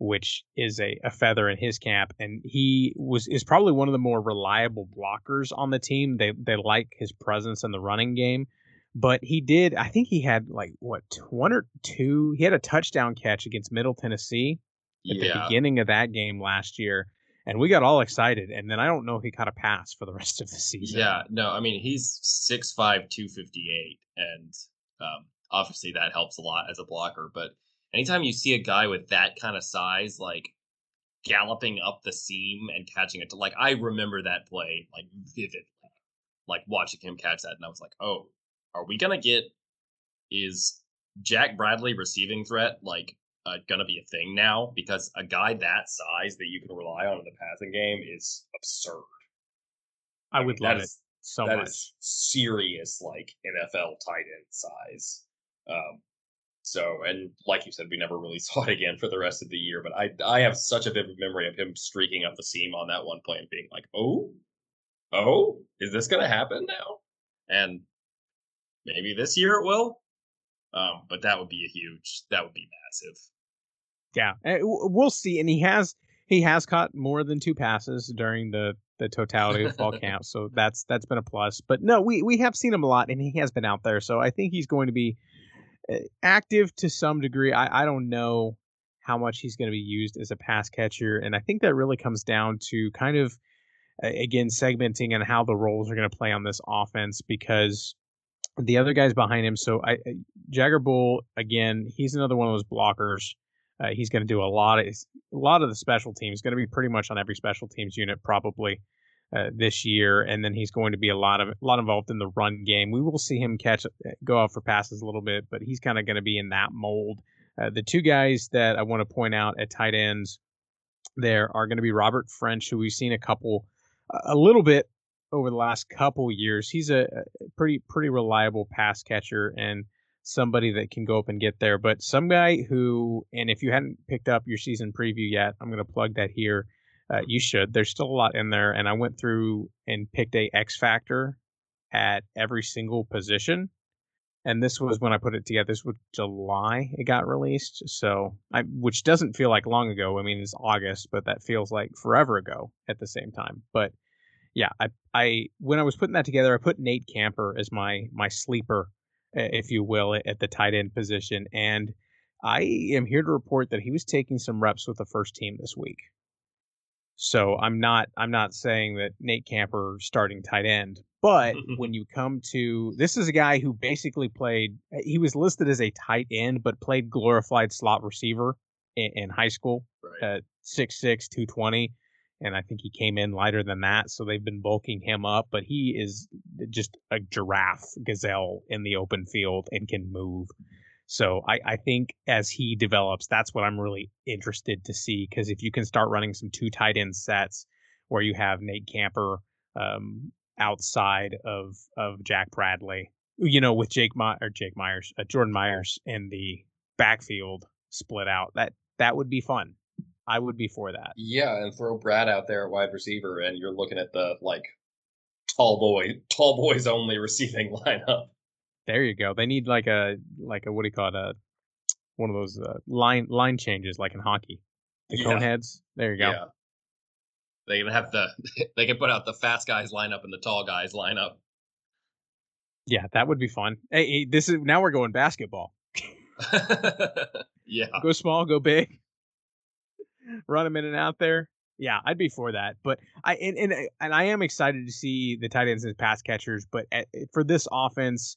[SPEAKER 2] which is a, a feather in his cap. And he was is probably one of the more reliable blockers on the team. They they like his presence in the running game. But he did, I think he had like what one or two. He had a touchdown catch against Middle Tennessee at yeah. the beginning of that game last year, and we got all excited. And then I don't know if he caught a pass for the rest of the season.
[SPEAKER 1] Yeah, no, I mean he's 6'5", 258, and um, obviously that helps a lot as a blocker. But anytime you see a guy with that kind of size, like galloping up the seam and catching it to like I remember that play like vividly. Like watching him catch that and I was like, "Oh, are we going to get is Jack Bradley receiving threat like uh, going to be a thing now because a guy that size that you can rely on in the passing game is absurd.
[SPEAKER 2] I would love it so
[SPEAKER 1] that
[SPEAKER 2] much.
[SPEAKER 1] Is serious like NFL tight end size. Um, so, and like you said, we never really saw it again for the rest of the year. But I, I have such a vivid memory of him streaking up the seam on that one play and being like, "Oh, oh, is this going to happen now?" And maybe this year it will. Um, but that would be a huge. That would be massive.
[SPEAKER 2] Yeah, eh, we'll see. And he has he has caught more than two passes during the the totality of fall camp, so that's that's been a plus. But no, we we have seen him a lot, and he has been out there, so I think he's going to be Eh, active to some degree. I, I don't know how much he's going to be used as a pass catcher. And I think that really comes down to kind of, again, segmenting and how the roles are going to play on this offense because the other guys behind him. So I, Jagger Bull, again, he's another one of those blockers. Uh, he's going to do a lot of a lot of the special teams. Going to be pretty much on every special teams unit probably uh, this year, and then he's going to be a lot of a lot involved in the run game. We will see him catch go out for passes a little bit, but he's kind of going to be in that mold. Uh, the two guys that I want to point out at tight ends there are going to be Robert French, who we've seen a couple, a little bit over the last couple years. He's a, a pretty pretty reliable pass catcher and somebody that can go up and get there. But some guy who, and if you hadn't picked up your season preview yet, I'm going to plug that here uh, you should. There's still a lot in there, and I went through and picked a X factor at every single position. And this was when I put it together. This was July it got released, so I, which doesn't feel like long ago. I mean, it's August, but that feels like forever ago at the same time. But yeah, I, I when I was putting that together, I put Nate Camper as my my sleeper, if you will, at the tight end position, and I am here to report that he was taking some reps with the first team this week. So I'm not I'm not saying that Nate Camper starting tight end, but when you come to this is a guy who basically played he was listed as a tight end but played glorified slot receiver in, in high school right. at 6'6 220 and I think he came in lighter than that, so they've been bulking him up. But he is just a giraffe gazelle in the open field and can move. So I, I think as he develops, that's what I'm really interested to see. Because if you can start running some two tight end sets where you have Nate Camper um, outside of of Jack Bradley, you know, with Jake My- or Jake Myers, uh, Jordan Myers in the backfield split out, that that would be fun. I would be for that.
[SPEAKER 1] Yeah, and throw Brad out there at wide receiver, and you're looking at the like tall boy, tall boys only receiving lineup.
[SPEAKER 2] There you go. They need like a like a what do you call it? A one of those uh, line line changes like in hockey. The
[SPEAKER 1] Yeah.
[SPEAKER 2] cone heads. There you go.
[SPEAKER 1] Yeah. They can have the they can put out the fast guys lineup and the tall guys lineup.
[SPEAKER 2] Yeah, that would be fun. Hey, hey, this is now we're going basketball.
[SPEAKER 1] yeah.
[SPEAKER 2] Go small, go big. Run them in and out there. Yeah, I'd be for that. But I and and, and I am excited to see the tight ends as pass catchers. But at, for this offense,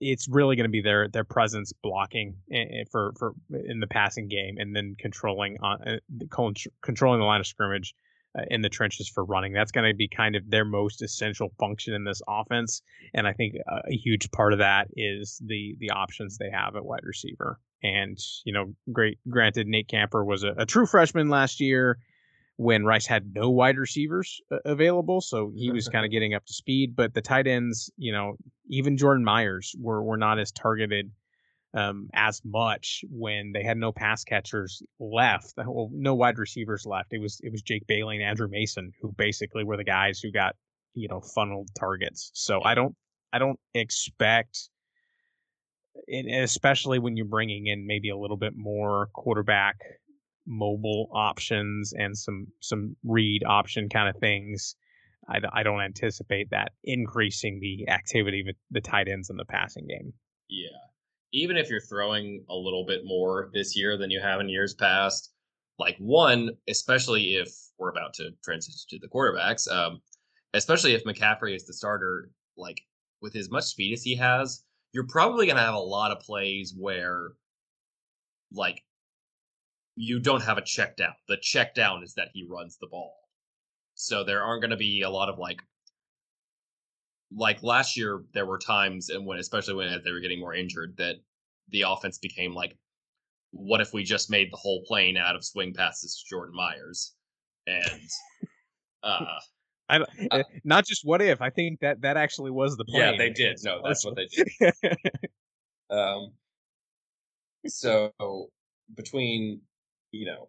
[SPEAKER 2] it's really going to be their their presence blocking eh, eh, for for in the passing game, and then controlling on uh, controlling the line of scrimmage uh, in the trenches for running. That's going to be kind of their most essential function in this offense, and I think a, a huge part of that is the the options they have at wide receiver. And you know, great. Granted, Nate Camper was a, a true freshman last year when Rice had no wide receivers uh, available, so he was kind of getting up to speed. But the tight ends, you know, even Jordan Myers were were not as targeted um, as much when they had no pass catchers left. Well, no wide receivers left. It was it was Jake Bailey and Andrew Mason who basically were the guys who got you know funneled targets. So I don't I don't expect. Especially when you're bringing in maybe a little bit more quarterback mobile options and some some read option kind of things. I, I don't anticipate that increasing the activity of the tight ends in the passing game.
[SPEAKER 1] Yeah. Even if you're throwing a little bit more this year than you have in years past, like one, especially if we're about to transition to the quarterbacks, um, especially if McCaffrey is the starter, like with as much speed as he has, you're probably going to have a lot of plays where, like, you don't have a check down. The check down is that he runs the ball. So there aren't going to be a lot of like like last year there were times and when especially when they were getting more injured that the offense became like what if we just made the whole plane out of swing passes to Jordan Myers and uh
[SPEAKER 2] I
[SPEAKER 1] Uh,
[SPEAKER 2] not just what if. I think that that actually was the plan.
[SPEAKER 1] yeah they did no that's what they did um so between you know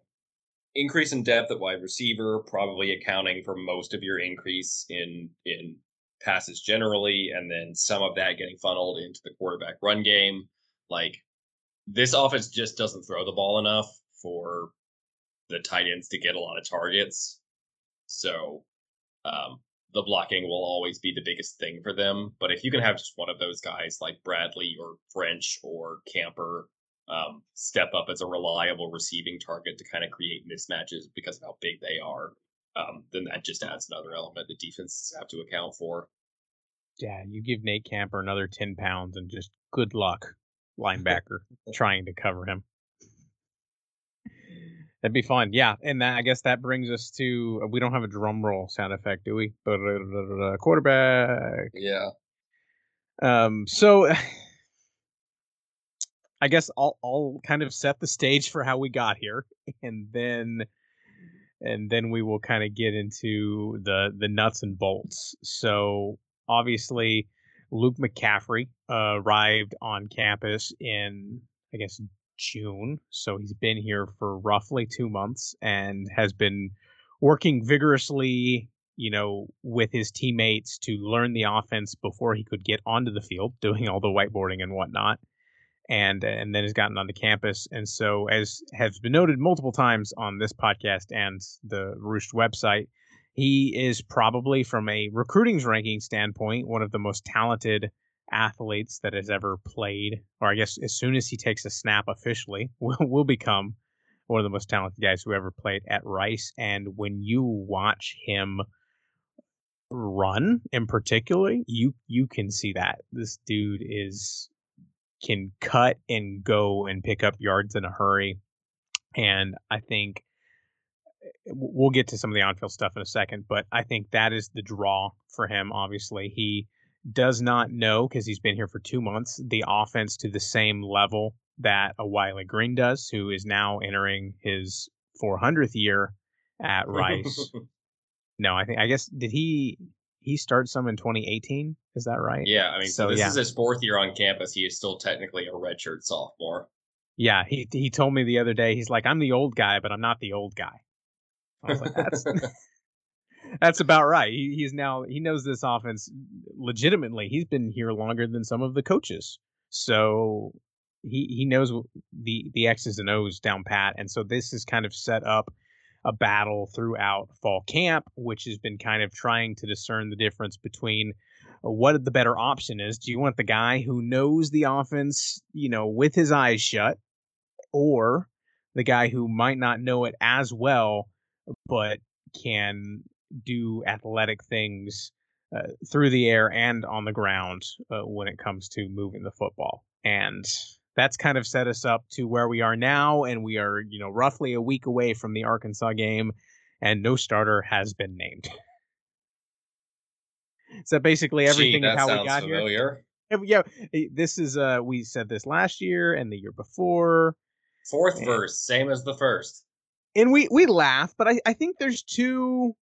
[SPEAKER 1] increase in depth at wide receiver probably accounting for most of your increase in in passes generally and then some of that getting funneled into the quarterback run game like this offense just doesn't throw the ball enough for the tight ends to get a lot of targets so um the blocking will always be the biggest thing for them. But if you can have just one of those guys like Bradley or French or Camper um, step up as a reliable receiving target to kind of create mismatches because of how big they are, um, then that just adds another element that defenses have to account for.
[SPEAKER 2] yeah, you give Nate Camper another ten pounds and just good luck, linebacker trying to cover him. That'd be fun, yeah. And that, I guess that brings us to we don't have a drum roll sound effect, do we? Quarterback.
[SPEAKER 1] Yeah.
[SPEAKER 2] Um, so I guess I'll I'll kind of set the stage for how we got here, and then and then we will kind of get into the the nuts and bolts. So obviously, Luke McCaffrey uh, arrived on campus in I guess June, so he's been here for roughly two months and has been working vigorously you know, with his teammates to learn the offense before he could get onto the field, doing all the whiteboarding and whatnot, and and then has gotten onto campus. And so, as has been noted multiple times on this podcast and the Roost website, he is probably, from a recruiting ranking standpoint, one of the most talented athletes that has ever played. Or I guess as soon as he takes a snap officially, will will become one of the most talented guys who ever played at Rice. And when you watch him run in particular, you you can see that this dude is can cut and go and pick up yards in a hurry. And I think eh, we'll get to some of the on-field stuff in a second, but I think that is the draw for him. Obviously, he does not know because he's been here for two months the offense to the same level that a Wiley Green does, who is now entering his 400th year at Rice. no, I think I guess did he he start some in 2018? Is that right?
[SPEAKER 1] Yeah, I mean, so, so this yeah. is his fourth year on campus. He is still technically a redshirt sophomore.
[SPEAKER 2] Yeah, he he told me the other day. He's like, I'm the old guy, but I'm not the old guy. I was like, that's that's about right. He, he's now he knows this offense legitimately. He's been here longer than some of the coaches, so he he knows the the X's and O's down pat. And so this is kind of set up a battle throughout fall camp, which has been kind of trying to discern the difference between what the better option is. Do you want the guy who knows the offense, you know, with his eyes shut, or the guy who might not know it as well, but can do athletic things uh, through the air and on the ground uh, when it comes to moving the football. And that's kind of set us up to where we are now. And we are, you know, roughly a week away from the Arkansas game, and no starter has been named. so basically everything
[SPEAKER 1] Gee,
[SPEAKER 2] how we
[SPEAKER 1] got
[SPEAKER 2] familiar. here. Yeah, this is uh we said this last year and the year before.
[SPEAKER 1] Fourth and, verse, same as the first.
[SPEAKER 2] And we we laugh, but I, I think there's two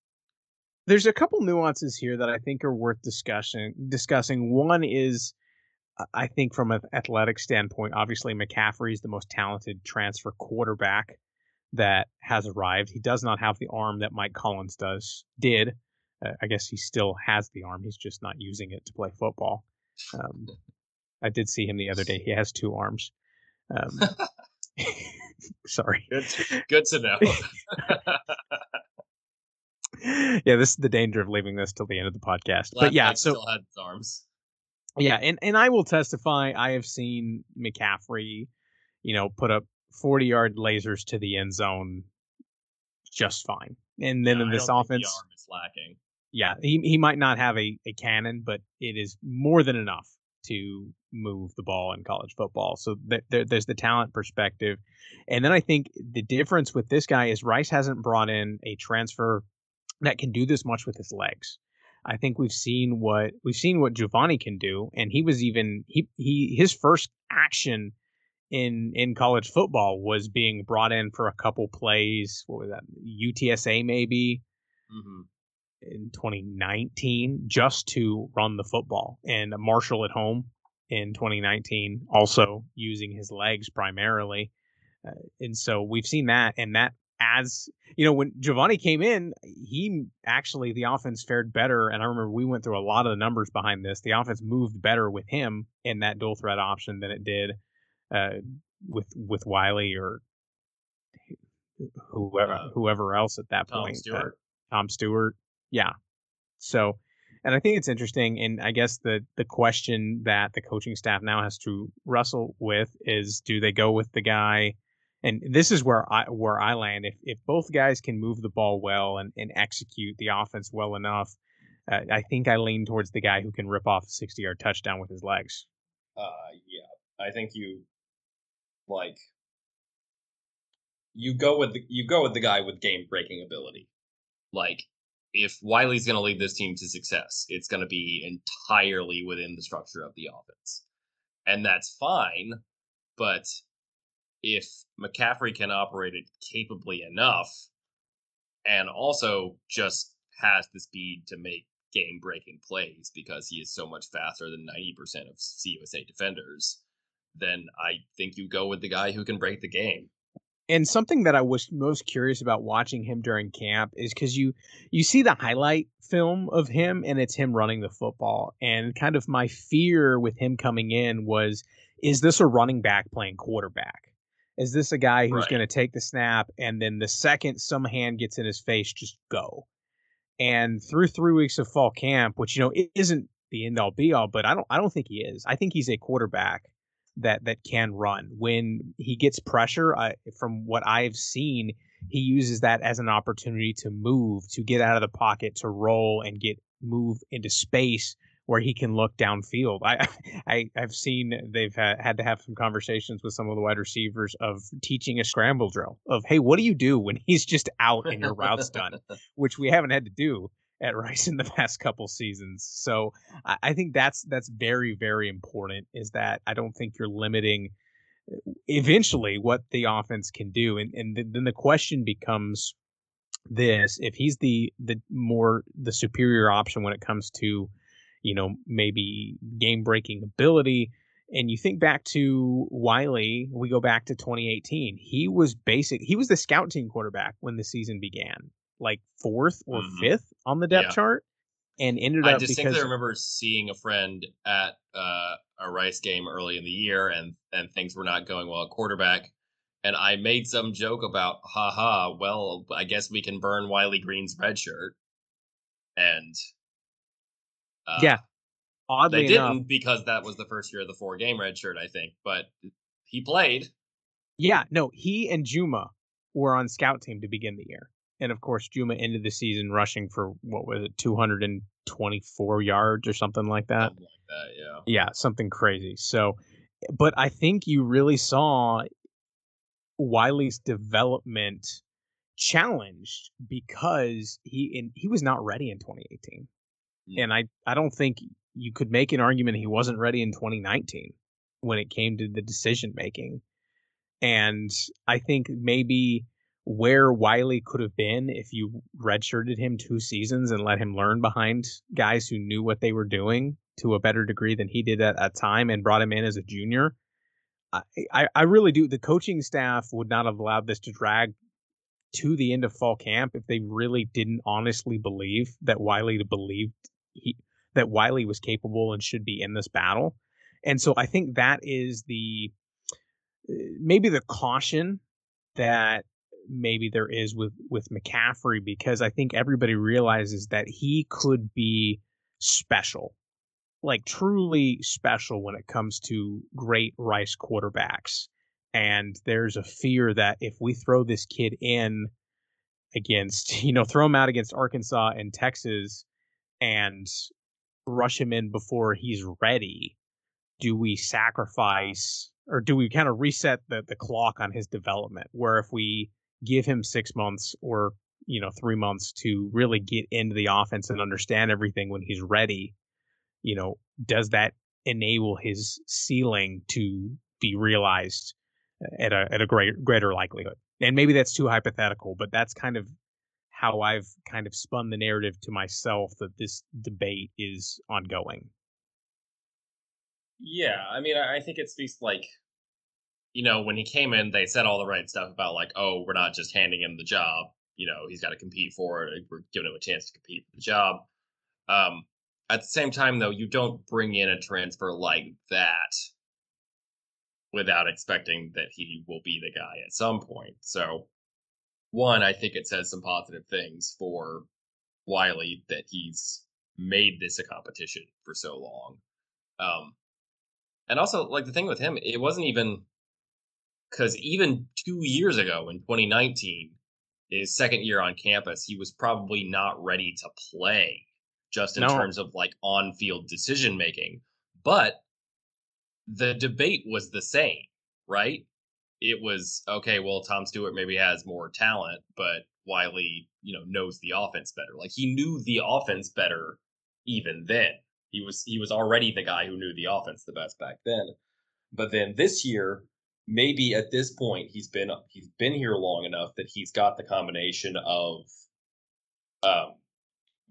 [SPEAKER 2] there's a couple nuances here that I think are worth discussing. Discussing one is, I think from an athletic standpoint, obviously McCaffrey is the most talented transfer quarterback that has arrived. He does not have the arm that Mike Collins does did. Uh, I guess he still has the arm. He's just not using it to play football. Um, I did see him the other day. He has two arms. Um, sorry.
[SPEAKER 1] Good, to, good to know.
[SPEAKER 2] yeah, this is the danger of leaving this till the end of the podcast. Black but yeah, so
[SPEAKER 1] still had his arms.
[SPEAKER 2] Yeah, and and I will testify. I have seen McCaffrey, you know, put up forty yard lasers to the end zone just fine. And then yeah, in this offense,
[SPEAKER 1] the arm is lacking.
[SPEAKER 2] Yeah, he he might not have a, a cannon, but it is more than enough to move the ball in college football. So th- th- there's the talent perspective, and then I think the difference with this guy is Rice hasn't brought in a transfer that can do this much with his legs. I think we've seen what we've seen what Giovanni can do, and he was even he he his first action in in college football was being brought in for a couple plays. What was that? UTSA maybe mm-hmm. in 2019, just to run the football, and Marshall at home in 2019, also using his legs primarily. Uh, and so we've seen that, and that as you know, when Giovanni came in, he actually the offense fared better. And I remember we went through a lot of the numbers behind this. The offense moved better with him in that dual threat option than it did uh, with with Wiley or whoever uh, whoever else at that
[SPEAKER 1] Tom
[SPEAKER 2] point.
[SPEAKER 1] Stewart.
[SPEAKER 2] Uh, Tom Stewart. Yeah. So, and I think it's interesting. And I guess the the question that the coaching staff now has to wrestle with is: Do they go with the guy? And this is where I where I land. If if both guys can move the ball well and, and execute the offense well enough, uh, I think I lean towards the guy who can rip off a sixty yard touchdown with his legs.
[SPEAKER 1] Uh, yeah, I think you like you go with the you go with the guy with game breaking ability. Like if Wiley's going to lead this team to success, it's going to be entirely within the structure of the offense, and that's fine. But if McCaffrey can operate it capably enough and also just has the speed to make game breaking plays because he is so much faster than 90% of CUSA defenders, then I think you go with the guy who can break the game.
[SPEAKER 2] And something that I was most curious about watching him during camp is because you you see the highlight film of him and it's him running the football. And kind of my fear with him coming in was, is this a running back playing quarterback? Is this a guy who's right. going to take the snap and then the second some hand gets in his face, just go? And through three weeks of fall camp, which you know it isn't the end all be all, but I don't I don't think he is. I think he's a quarterback that that can run when he gets pressure. I, from what I've seen, he uses that as an opportunity to move, to get out of the pocket, to roll and get move into space where he can look downfield. I, I I've seen they've had, had to have some conversations with some of the wide receivers of teaching a scramble drill of hey, what do you do when he's just out and your route's done, which we haven't had to do at Rice in the past couple seasons. So I, I think that's that's very very important. Is that I don't think you're limiting uh, eventually what the offense can do, and and then the question becomes this if he's the the more the superior option when it comes to you know maybe game breaking ability and you think back to Wiley, we go back to 2018. He was basic. He was the scout team quarterback when the season began, like fourth or mm-hmm. fifth on the depth yeah. chart, and ended
[SPEAKER 1] I
[SPEAKER 2] up.
[SPEAKER 1] I distinctly remember seeing a friend at uh, a Rice game early in the year, and and things were not going well at quarterback, and I made some joke about, haha, well, I guess we can burn Wiley Green's red shirt. And
[SPEAKER 2] uh, yeah,
[SPEAKER 1] oddly they didn't because that was the first year of the four game red shirt, I think. But he played.
[SPEAKER 2] Yeah, no, he and Juma were on scout team to begin the year, and of course, Juma ended the season rushing for what was it, two hundred and twenty four yards or something like that.
[SPEAKER 1] Something like that, yeah.
[SPEAKER 2] Yeah, something crazy. So, but I think you really saw Wiley's development challenged because he in, he was not ready in 2018. Mm. And I I don't think you could make an argument he wasn't ready in 2019 when it came to the decision making. And I think maybe where Wiley could have been if you redshirted him two seasons and let him learn behind guys who knew what they were doing to a better degree than he did at that time and brought him in as a junior I, I really do. The coaching staff would not have allowed this to drag to the end of fall camp if they really didn't honestly believe that Wiley believed he that Wiley was capable and should be in this battle. And so I think that is the uh, maybe the caution that maybe there is with with McCaffrey because I think everybody realizes that he could be special like truly special when it comes to great Rice quarterbacks. And there's a fear that if we throw this kid in against, you know, throw him out against Arkansas and Texas and rush him in before he's ready, do we sacrifice or do we kind of reset the, the clock on his development? Where if we give him six months or, you know, three months to really get into the offense and understand everything when he's ready, you know, does that enable his ceiling to be realized uh, at a at a great greater likelihood? And maybe that's too hypothetical, but that's kind of how I've kind of spun the narrative to myself that this debate is ongoing.
[SPEAKER 1] Yeah, I mean, I think it speaks like, you know, when he came in, they said all the right stuff about like, oh, we're not just handing him the job. You know, he's got to compete for it. We're giving him a chance to compete for the job. Um, at the same time, though, you don't bring in a transfer like that without expecting that he will be the guy at some point. So, one, I think it says some positive things for Wiley that he's made this a competition for so long. Um, and also, like the thing with him, it wasn't even because even two years ago in 2019, his second year on campus, he was probably not ready to play just in no. terms of like on field decision making. But the debate was the same, right? It was okay, well, Tom Stewart maybe has more talent, but Wiley, you know, knows the offense better. Like he knew the offense better even then. He was he was already the guy who knew the offense the best back then. But then this year, maybe at this point he's been he's been here long enough that he's got the combination of um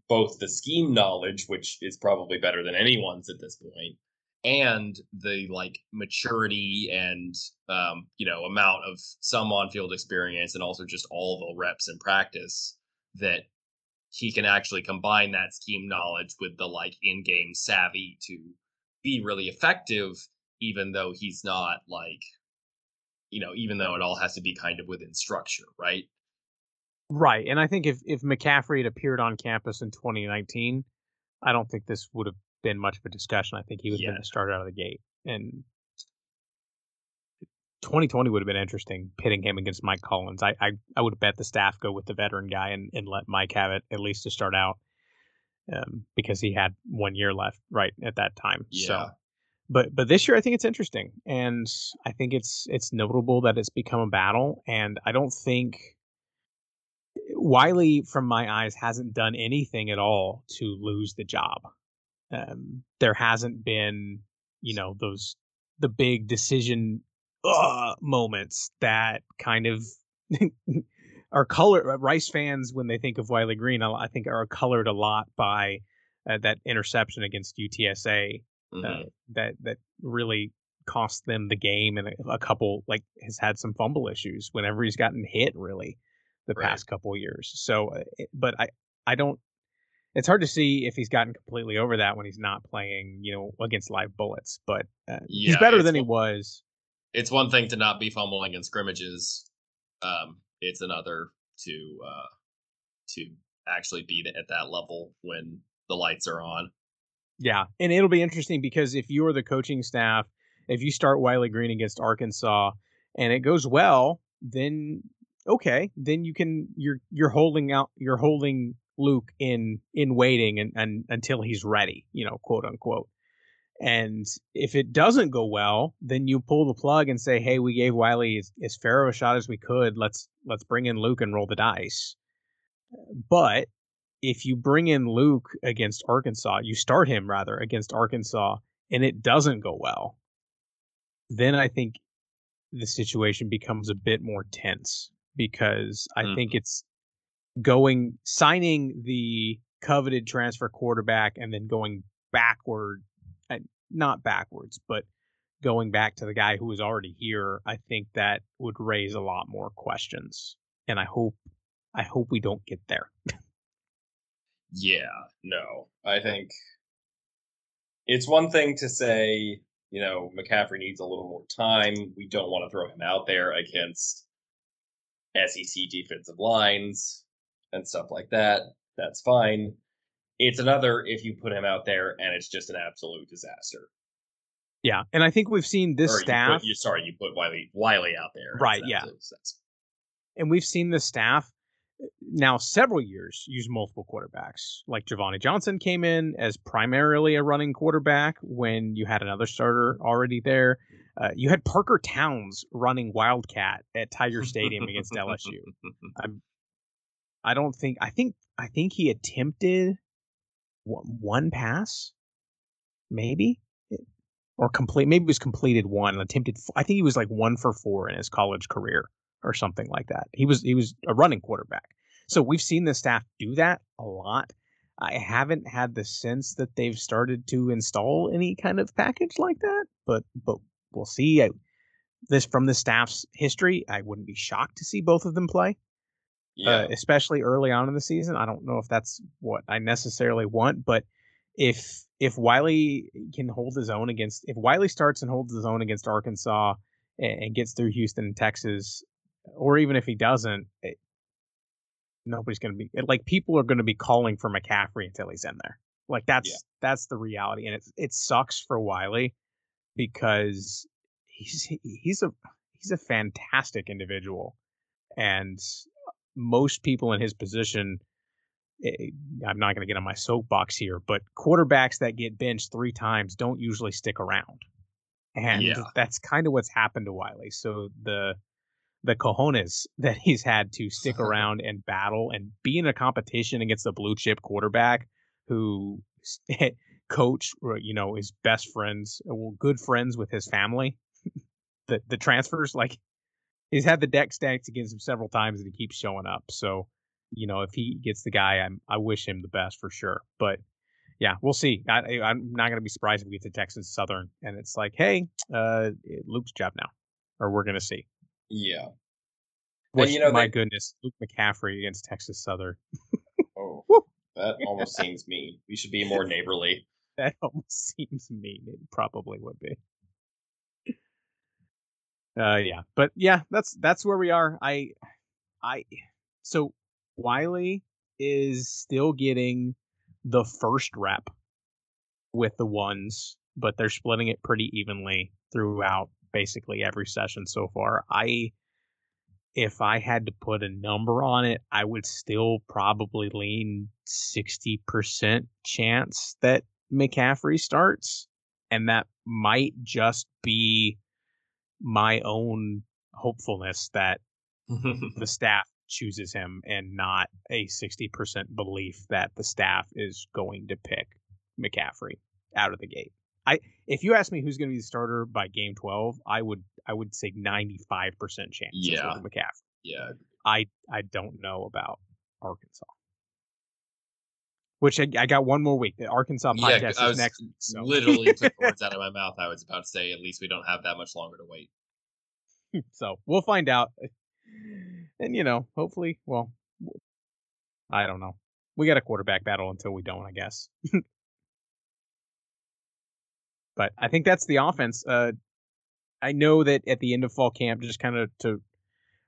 [SPEAKER 1] both the scheme knowledge, which is probably better than anyone's at this point, and the like maturity and um, you know amount of some on-field experience, and also just all the reps and practice that he can actually combine that scheme knowledge with the like in-game savvy to be really effective, even though he's not like you know, even though it all has to be kind of within structure, right?
[SPEAKER 2] Right, and I think if if McCaffrey had appeared on campus in 2019, I don't think this would have been much of a discussion. I think he would have yeah. start out of the gate, and 2020 would have been interesting pitting him against Mike Collins. I I, I would bet the staff go with the veteran guy and, and let Mike have it at least to start out. um, because he had one year left right at that time.
[SPEAKER 1] Yeah.
[SPEAKER 2] So, but but this year I think it's interesting, and I think it's it's notable that it's become a battle, and I don't think Wiley, from my eyes, hasn't done anything at all to lose the job. Um, there hasn't been, you know, those the big decision uh, moments that kind of are colored. Rice fans, when they think of Wiley Green, I think are colored a lot by uh, that interception against UTSA uh, that that really cost them the game, and a, a couple like has had some fumble issues whenever he's gotten hit. Really, the
[SPEAKER 1] Right.
[SPEAKER 2] past couple years. So, uh, but I I don't. It's hard to see if he's gotten completely over that when he's not playing, you know, against live bullets. But uh, he's better than he was.
[SPEAKER 1] it's one thing to not be fumbling in scrimmages. Um, it's another to uh, to actually be at that level when the lights are on.
[SPEAKER 2] Yeah, and it'll be interesting because if you're the coaching staff, if you start Wiley Green against Arkansas and it goes well, then okay, then you can you're you're holding out you're holding Luke in in waiting and, and until he's ready, you know, quote unquote. And if it doesn't go well, then you pull the plug and say, "Hey, we gave Wiley as, as fair of a shot as we could. Let's let's bring in Luke and roll the dice." But if you bring in Luke against Arkansas, you start him rather against Arkansas, and it doesn't go well, then I think the situation becomes a bit more tense because I
[SPEAKER 1] Mhm.
[SPEAKER 2] think it's going signing the coveted transfer quarterback and then going backward, uh, not backwards, but going back to the guy who was already here. I think that would raise a lot more questions, and I hope I hope we don't get there.
[SPEAKER 1] Yeah, no. I think it's one thing to say, you know, McCaffrey needs a little more time. We don't want to throw him out there against SEC defensive lines and stuff like that. That's fine. It's another if you put him out there and it's just an absolute disaster.
[SPEAKER 2] Yeah, and I think we've seen this
[SPEAKER 1] or
[SPEAKER 2] staff,
[SPEAKER 1] You put, you, sorry, you put Wiley Wiley out there.
[SPEAKER 2] Right, yeah. and we've seen the staff uh, now several years use multiple quarterbacks. Like Giovanni Johnson came in as primarily a running quarterback when you had another starter already there. Uh, you had Parker Towns running Wildcat at Tiger Stadium against LSU. I'm, I don't think I think I think he attempted one, pass, maybe, or complete. Maybe it was completed one. Attempted. I think he was like one for four in his college career or something like that. He was he was a running quarterback. So we've seen the staff do that a lot. I haven't had the sense that they've started to install any kind of package like that, but but we'll see. I, this from the staff's history, I wouldn't be shocked to see both of them play
[SPEAKER 1] Yeah.
[SPEAKER 2] uh, especially early on in the season. I don't know if that's what I necessarily want, but if if Wiley can hold his own against if Wiley starts and holds his own against Arkansas and, and gets through Houston and Texas, or even if he doesn't, it, nobody's going to be like people are going to be calling for McCaffrey until he's in there. Like that's
[SPEAKER 1] Yeah.
[SPEAKER 2] that's the reality, and it it sucks for Wiley because he's he's a he's a fantastic individual, and most people in his position. eh, I'm not going to get on my soapbox here, but quarterbacks that get benched three times don't usually stick around, and
[SPEAKER 1] Yeah.
[SPEAKER 2] that's kind of what's happened to Wiley. So the the cojones that he's had to stick around and battle and be in a competition against a blue chip quarterback who coach you know is best friends well good friends with his family the the transfers like he's had the deck stacked against him several times and he keeps showing up so you know if he gets the guy i'm i wish him the best for sure but yeah we'll see I, i'm not going to be surprised if we get to texas southern and it's like hey uh luke's job now or we're going to see
[SPEAKER 1] yeah.
[SPEAKER 2] which
[SPEAKER 1] you know,
[SPEAKER 2] my
[SPEAKER 1] they-
[SPEAKER 2] goodness luke mccaffrey against texas southern
[SPEAKER 1] Oh, that almost seems mean. We should be more neighborly.
[SPEAKER 2] that almost seems mean. It probably would be. Uh, yeah, but yeah, that's that's where we are. I, I, so Wiley is still getting the first rep with the ones, but they're splitting it pretty evenly throughout basically every session so far. I, if I had to put a number on it, I would still probably lean 60% chance that McCaffrey starts. And that might just be my own hopefulness that the staff chooses him and not a 60% belief that the staff is going to pick McCaffrey out of the gate. I if you ask me who's going to be the starter by game 12, I would I would say 95% chance
[SPEAKER 1] yeah.
[SPEAKER 2] McCaffrey.
[SPEAKER 1] Yeah.
[SPEAKER 2] I I don't know about Arkansas. Which I, I got one more week. The Arkansas podcast yeah, is next week. So.
[SPEAKER 1] Literally took words out of my mouth. I was about to say, at least we don't have that much longer to wait.
[SPEAKER 2] so we'll find out. And you know, hopefully, well, I don't know. We got a quarterback battle until we don't, I guess. but I think that's the offense. Uh, I know that at the end of fall camp, just kind of to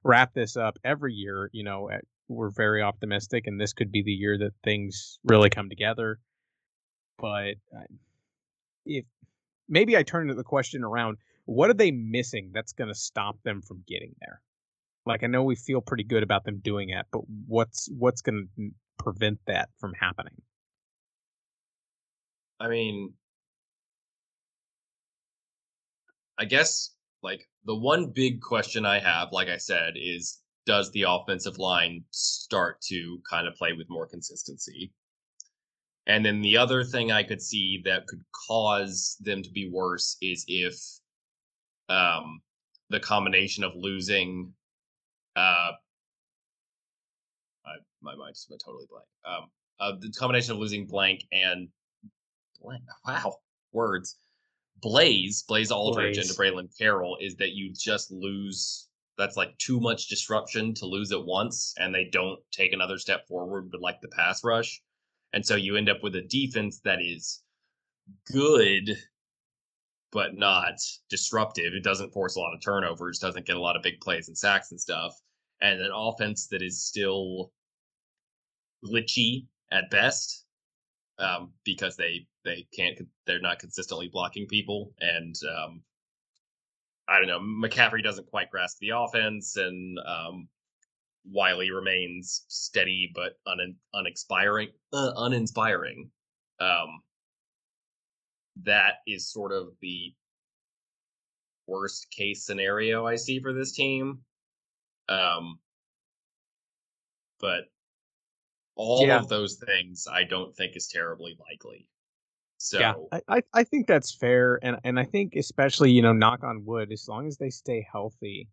[SPEAKER 2] wrap this up, every year, you know, at, we're very optimistic, and this could be the year that things really come together. But uh, if maybe I turn the question around, what are they missing that's going to stop them from getting there? Like I know we feel pretty good about them doing it, but what's what's going to prevent that from happening?
[SPEAKER 1] I mean, I guess like the one big question I have, like I said, is does the offensive line start to kind of play with more consistency? And then the other thing I could see that could cause them to be worse is if um, the combination of losing uh, I, my mind just went totally blank. Um, uh, the combination of losing blank and blank. Wow, words. Blaze, Blaze Alldredge, Blaze. and Braylon Carroll is that you just lose. That's like too much disruption to lose at once, and they don't take another step forward, but like the pass rush, and so you end up with a defense that is good, but not disruptive. It doesn't force a lot of turnovers, doesn't get a lot of big plays and sacks and stuff, and an offense that is still glitchy at best um, because they they can't they're not consistently blocking people. And um, I don't know McCaffrey doesn't quite grasp the offense and um, Wiley remains steady but un, unexpiring uh, uninspiring. Um, that is sort of the worst case scenario I see for this team. Um, but all yeah. of those things I don't think is terribly likely. So
[SPEAKER 2] yeah, I, I think that's fair, and and I think especially you know knock on wood, as long as they stay healthy.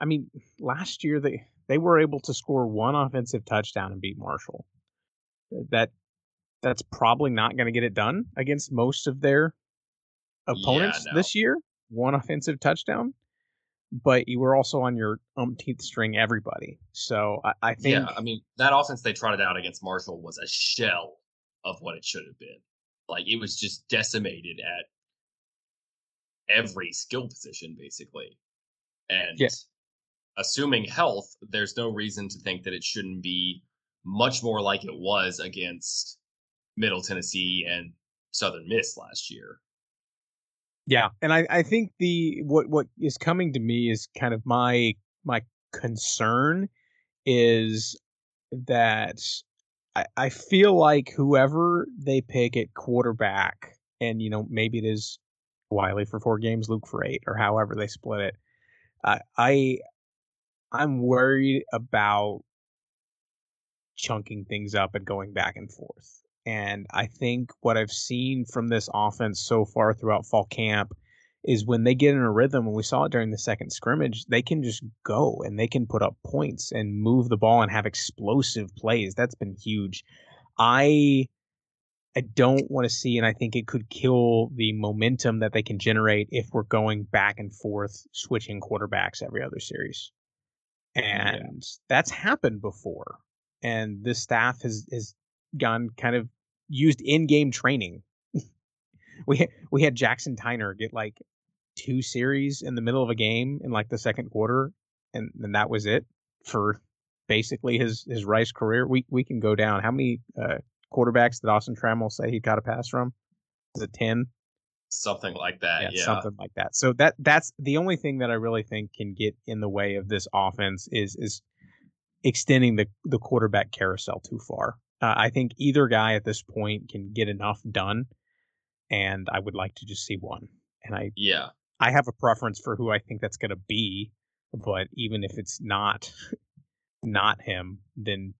[SPEAKER 2] I mean, last year they they were able to score one offensive touchdown and beat Marshall. That that's probably not going to get it done against most of their opponents yeah, no. this year. One offensive touchdown but you were also on your umpteenth string everybody. So I, I think
[SPEAKER 1] Yeah, I mean that offense they trotted out against Marshall was a shell of what it should have been. Like it was just decimated at every skill position, basically. And yeah. assuming health, there's no reason to think that it shouldn't be much more like it was against Middle Tennessee and Southern Miss last year.
[SPEAKER 2] Yeah, and I, I think the what what is coming to me is kind of my my concern is that I, I feel like whoever they pick at quarterback, and you know maybe it is Wiley for four games, Luke for eight, or however they split it. I I I'm worried about chunking things up and going back and forth. And I think what I've seen from this offense so far throughout fall camp is when they get in a rhythm, and we saw it during the second scrimmage, they can just go and they can put up points and move the ball and have explosive plays. That's been huge. I I don't want to see, and I think it could kill the momentum that they can generate if we're going back and forth switching quarterbacks every other series. And yeah. that's happened before. And this staff has has gone kind of used in-game training. we we had Jackson Tyner get like two series in the middle of a game in like the second quarter, and then that was it for basically his his Rice career. We we can go down. How many uh, quarterbacks did Austin Trammell say he got a pass from? Is it ten?
[SPEAKER 1] something like that. Yeah, yeah,
[SPEAKER 2] something like that. So that that's the only thing that I really think can get in the way of this offense is is extending the the quarterback carousel too far. Uh, I think either guy at this point can get enough done, and I would like to just see one. And I
[SPEAKER 1] yeah,
[SPEAKER 2] I have a preference for who I think that's going to be, but even if it's not not him, then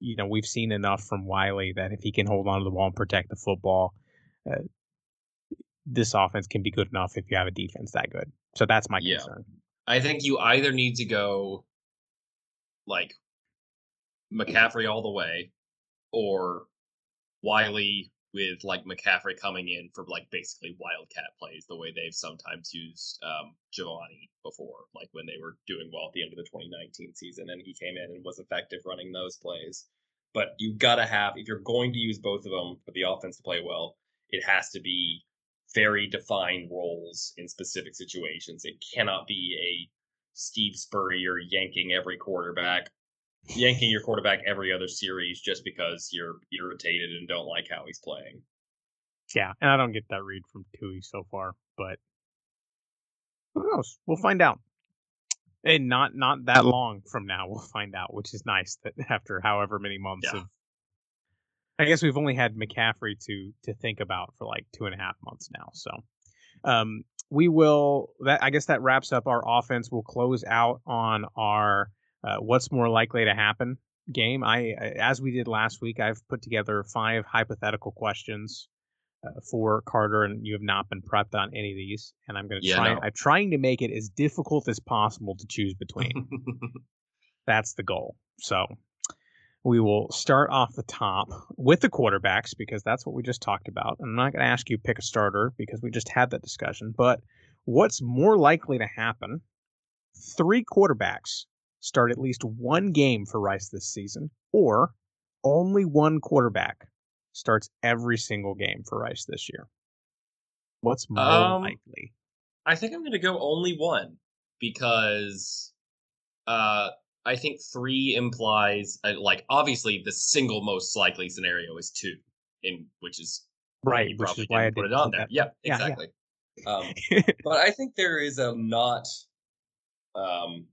[SPEAKER 2] you know we've seen enough from Wiley that if he can hold on to the ball and protect the football, uh, this offense can be good enough if you have a defense that good. So that's my yeah. concern.
[SPEAKER 1] I think you either need to go like McCaffrey all the way, or Wiley with like McCaffrey coming in for like basically wildcat plays, the way they've sometimes used um, Giovanni before, like when they were doing well at the end of the 2019 season, and he came in and was effective running those plays. But you gotta have if you're going to use both of them for the offense to play well, it has to be very defined roles in specific situations. It cannot be a Steve Spurrier yanking every quarterback, yanking your quarterback every other series just because you're irritated and don't like how he's playing.
[SPEAKER 2] Yeah, and I don't get that read from Tui so far, but who knows? We'll find out. And not not that long from now, we'll find out, which is nice that after however many months yeah. of I guess we've only had McCaffrey to to think about for like two and a half months now. So um, we will. That I guess that wraps up our offense. We'll close out on our uh, what's more likely to happen game. I as we did last week, I've put together five hypothetical questions uh, for Carter, and you have not been prepped on any of these. And I'm going to yeah, try. No. I'm trying to make it as difficult as possible to choose between. That's the goal. So we will start off the top with the quarterbacks because that's what we just talked about. And I'm not going to ask you pick a starter because we just had that discussion. But what's more likely to happen? Three quarterbacks start at least one game for Rice this season, or only one quarterback starts every single game for Rice this year. What's more um, likely?
[SPEAKER 1] I think I'm going to go only one because uh, I think three implies uh, like obviously the single most likely scenario is two, in which is
[SPEAKER 2] right, which is why I
[SPEAKER 1] put it on there. That. Yep, yeah, exactly. Yeah. Um, but I think there is a not, um,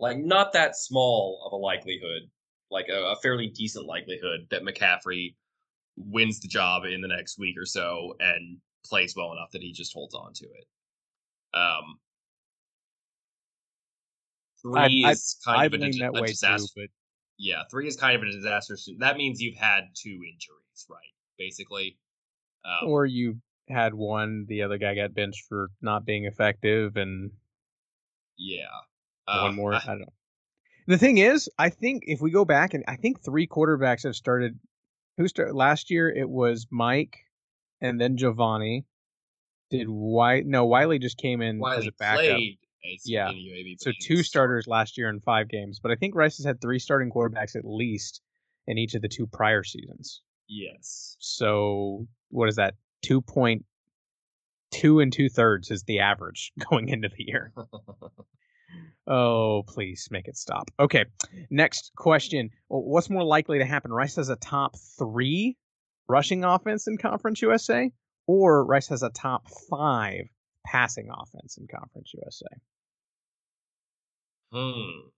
[SPEAKER 1] like not that small of a likelihood, like a, a fairly decent likelihood that McCaffrey wins the job in the next week or so and plays well enough that he just holds on to it. Um, Three I, is kind I, of a, a, a disaster. Too, but... Yeah, three is kind of a disaster. That means you've had two injuries, right? Basically.
[SPEAKER 2] Um, or you had one, the other guy got benched for not being effective, and
[SPEAKER 1] yeah,
[SPEAKER 2] one um, more. I, I don't know. The thing is, I think if we go back and I think three quarterbacks have started. Who started last year? It was Mike, and then Giovanni. Did White? No, Wiley just came in
[SPEAKER 1] Wiley
[SPEAKER 2] as a backup.
[SPEAKER 1] Played
[SPEAKER 2] yeah. UAB, so two starters last year in five games, but I think Rice has had three starting quarterbacks at least in each of the two prior seasons.
[SPEAKER 1] Yes.
[SPEAKER 2] So what is that? Two point two and two thirds is the average going into the year. oh, please make it stop. Okay. Next question. What's more likely to happen? Rice has a top three rushing offense in Conference USA, or Rice has a top five passing offense in Conference USA?
[SPEAKER 1] Hmm.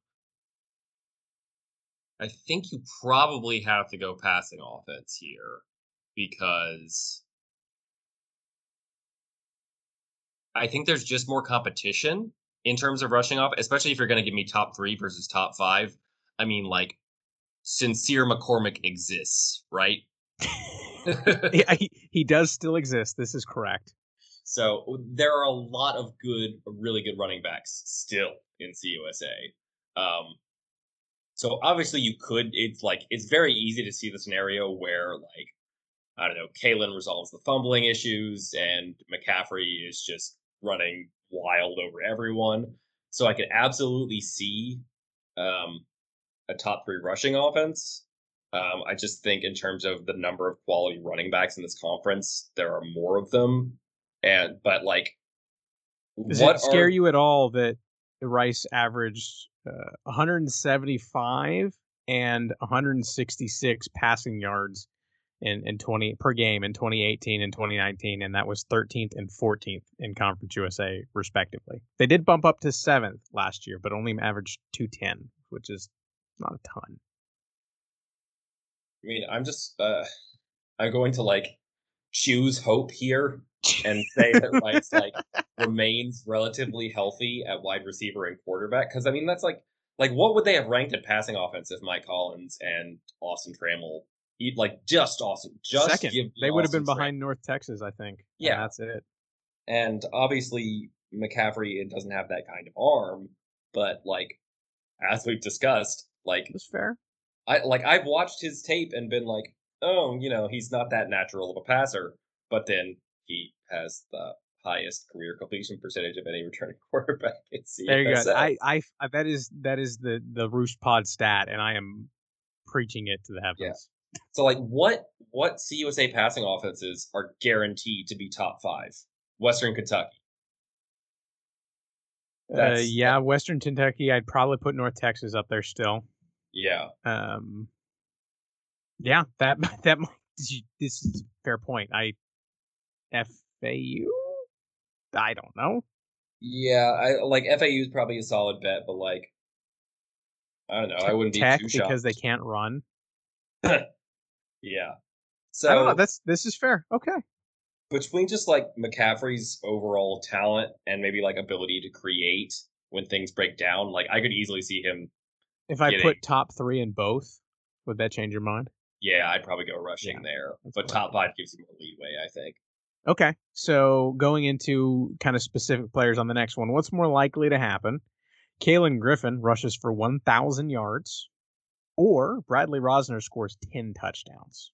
[SPEAKER 1] I think you probably have to go passing offense here because I think there's just more competition in terms of rushing off, especially if you're going to give me top three versus top five. I mean, like, Sincere McCormick exists, right?
[SPEAKER 2] yeah, he, he does still exist. This is correct.
[SPEAKER 1] So there are a lot of good, really good running backs still in CUSA. Um, so obviously you could. It's like it's very easy to see the scenario where like I don't know, Kalen resolves the fumbling issues and McCaffrey is just running wild over everyone. So I could absolutely see um, a top three rushing offense. Um, I just think in terms of the number of quality running backs in this conference, there are more of them and but like,
[SPEAKER 2] does it scare are... you at all that the Rice averaged uh, 175 and 166 passing yards in in 20 per game in 2018 and 2019, and that was 13th and 14th in Conference USA respectively. They did bump up to seventh last year, but only averaged 210, which is not a ton.
[SPEAKER 1] I mean, I'm just uh, I'm going to like choose hope here and say that Rice like remains relatively healthy at wide receiver and quarterback because I mean that's like like what would they have ranked at passing offense if Mike Collins and Austin Trammell he like just awesome. just
[SPEAKER 2] Second, they would have been behind North Texas, I think.
[SPEAKER 1] Yeah.
[SPEAKER 2] that's it.
[SPEAKER 1] And obviously McCaffrey it doesn't have that kind of arm but like as we've discussed like
[SPEAKER 2] That's fair.
[SPEAKER 1] I like I've watched his tape and been like, oh, you know, he's not that natural of a passer, but then he has the highest career completion percentage of any returning quarterback in.
[SPEAKER 2] There you go. I, I, I, that is that is the the Roost Pod stat, and I am preaching it to the heavens.
[SPEAKER 1] So like, what what CUSA passing offenses are guaranteed to be top five? Western Kentucky.
[SPEAKER 2] Uh, yeah, Western Kentucky. I'd probably put North Texas up there still.
[SPEAKER 1] Yeah,
[SPEAKER 2] Um, yeah, that that might, this is a fair point. I FAU. I don't know.
[SPEAKER 1] yeah. I like FAU is probably a solid bet, but like, I don't know. I wouldn't be
[SPEAKER 2] Tech
[SPEAKER 1] too shocked
[SPEAKER 2] because they can't run.
[SPEAKER 1] Yeah. So
[SPEAKER 2] know. That's this is fair. Okay.
[SPEAKER 1] between just like McCaffrey's overall talent and maybe like ability to create when things break down, like I could easily see him.
[SPEAKER 2] If I
[SPEAKER 1] Getting-
[SPEAKER 2] put top three in both, would that change your mind?
[SPEAKER 1] Yeah, I'd probably go rushing
[SPEAKER 2] Yeah,
[SPEAKER 1] there, but
[SPEAKER 2] I
[SPEAKER 1] top five gives you more leeway. I think.
[SPEAKER 2] Okay. So going into kind of specific players on the next one, what's more likely to happen? Kalen Griffin rushes for 1,000 yards, or Bradley Rozner scores 10 touchdowns.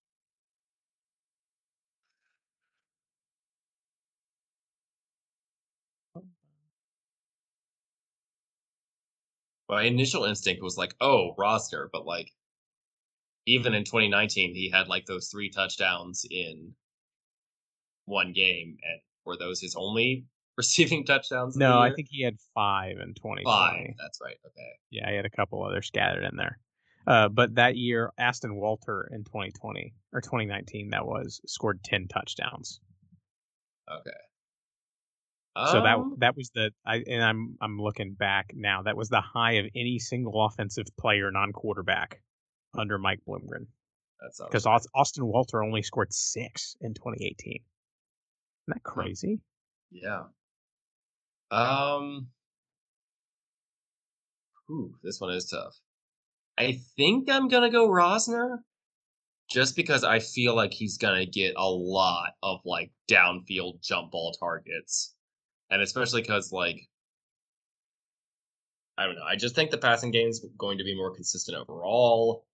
[SPEAKER 1] My initial instinct was like, oh, Rozner, but like, even in 2019, he had like those three touchdowns in one game, and were those his only receiving touchdowns?
[SPEAKER 2] No, I think he had five in 2020.
[SPEAKER 1] five. That's right. Okay.
[SPEAKER 2] Yeah, he had a couple others scattered in there. Uh, but that year, Austin Walter in 2020 or 2019, that was scored 10 touchdowns.
[SPEAKER 1] Okay.
[SPEAKER 2] So that
[SPEAKER 1] Um,
[SPEAKER 2] that was the I and I'm I'm looking back now. That was the high of any single offensive player non-quarterback under Mike Bloomgren
[SPEAKER 1] that sounds
[SPEAKER 2] because
[SPEAKER 1] right.
[SPEAKER 2] Austin Walter only scored six in 2018. Isn't that crazy?
[SPEAKER 1] Yeah. Um. Ooh, this one is tough. I think I'm gonna go Rozner, just because I feel like he's gonna get a lot of like downfield jump ball targets, and especially because like I don't know, I just think the passing game's going to be more consistent overall,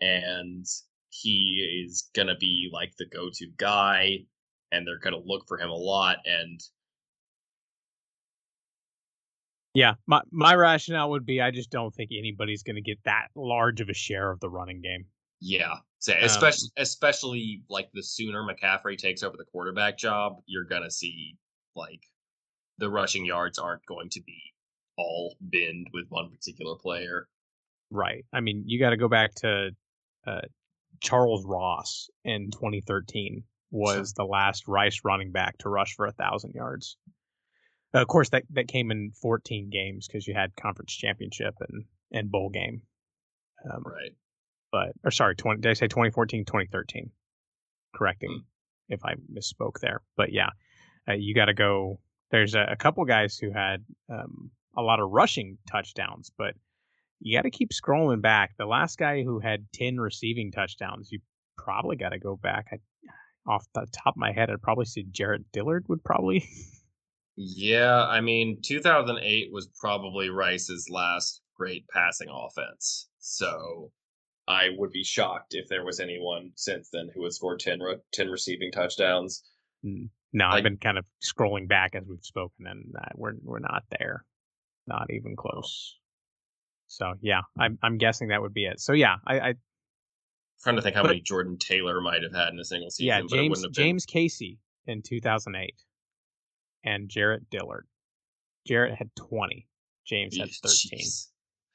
[SPEAKER 1] and he is gonna be like the go-to guy, and they're gonna look for him a lot, and
[SPEAKER 2] Yeah, my my rationale would be I just don't think anybody's going to get that large of a share of the running game.
[SPEAKER 1] Yeah. So
[SPEAKER 2] Um,
[SPEAKER 1] especially especially like the sooner McCaffrey takes over the quarterback job, you're gonna see like the rushing yards aren't going to be all binned with one particular player.
[SPEAKER 2] Right. I mean, you got to go back to uh, Charles Ross in 2013 was the last Rice running back to rush for a thousand yards. Uh, of course, that that came in 14 games because you had conference championship and and bowl game. Um,
[SPEAKER 1] Right.
[SPEAKER 2] But or sorry, 20. Did I say 2014, 2013? Correcting if I misspoke there. But yeah, uh, you got to go. There's a, a couple guys who had um, a lot of rushing touchdowns, but you got to keep scrolling back. The last guy who had 10 receiving touchdowns, you probably got to go back. I, off the top of my head, I'd probably say Jarrett Dillard would probably.
[SPEAKER 1] Yeah, I mean 2008 was probably Rice's last great passing offense. So I would be shocked if there was anyone since then who has scored 10, re- 10 receiving touchdowns.
[SPEAKER 2] no,
[SPEAKER 1] Like-
[SPEAKER 2] I've been kind of scrolling back as we've spoken, and uh, we're we're not there, not even close. So yeah, I'm I'm guessing that would be it. So yeah, I, I
[SPEAKER 1] trying to think how
[SPEAKER 2] But-
[SPEAKER 1] many Jordan Taylor might have had in a single season.
[SPEAKER 2] yeah
[SPEAKER 1] but it
[SPEAKER 2] James
[SPEAKER 1] wouldn't have been-
[SPEAKER 2] James Casey in 2008, and Jarrett Dillard. Jarrett had 20. James had
[SPEAKER 1] Jeez.
[SPEAKER 2] 13.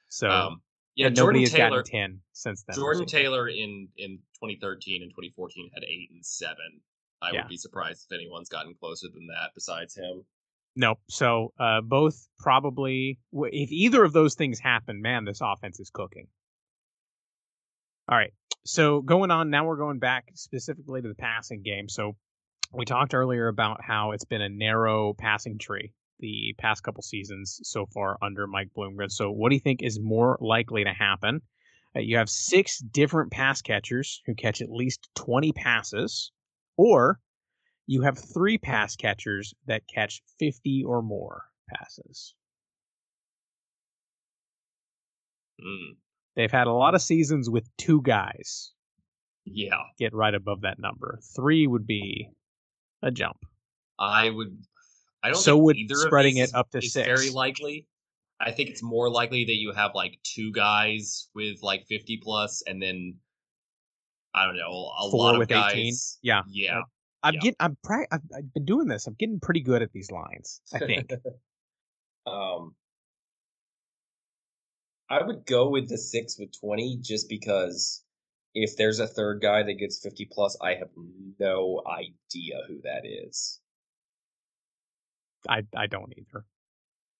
[SPEAKER 2] So
[SPEAKER 1] Um, Yeah, Jordan
[SPEAKER 2] nobody has
[SPEAKER 1] Taylor.
[SPEAKER 2] gotten ten since then.
[SPEAKER 1] Jordan. Taylor in in 2013 and 2014 had eight and seven. I
[SPEAKER 2] Yeah.
[SPEAKER 1] would be surprised if anyone's gotten closer than that besides him.
[SPEAKER 2] Nope. So uh, both probably, if either of those things happen, man, this offense is cooking. All right. So going on now, we're going back specifically to the passing game. So we talked earlier about how it's been a narrow passing tree the past couple seasons so far under Mike Bloomgren. So what do you think is more likely to happen? Uh, you have six different pass catchers who catch at least 20 passes, or you have three pass catchers that catch 50 or more passes.
[SPEAKER 1] Mm,
[SPEAKER 2] They've had a lot of seasons with two guys
[SPEAKER 1] yeah,
[SPEAKER 2] get right above that number. Three would be a jump.
[SPEAKER 1] I would. I don't.
[SPEAKER 2] So
[SPEAKER 1] think
[SPEAKER 2] would
[SPEAKER 1] either
[SPEAKER 2] spreading
[SPEAKER 1] of
[SPEAKER 2] it up to six.
[SPEAKER 1] very likely. I think it's more likely that you have like two guys with like 50 plus, and then I don't know a
[SPEAKER 2] Four
[SPEAKER 1] lot of
[SPEAKER 2] with
[SPEAKER 1] guys.
[SPEAKER 2] 18? Yeah.
[SPEAKER 1] yeah.
[SPEAKER 2] I'm
[SPEAKER 1] Yeah.
[SPEAKER 2] getting. I'm. Pra- I've, I've been doing this. I'm getting pretty good at these lines. I think.
[SPEAKER 1] um, I would go with the six with twenty just because if there's a third guy that gets fifty plus, I have no idea who that is.
[SPEAKER 2] I. I don't either.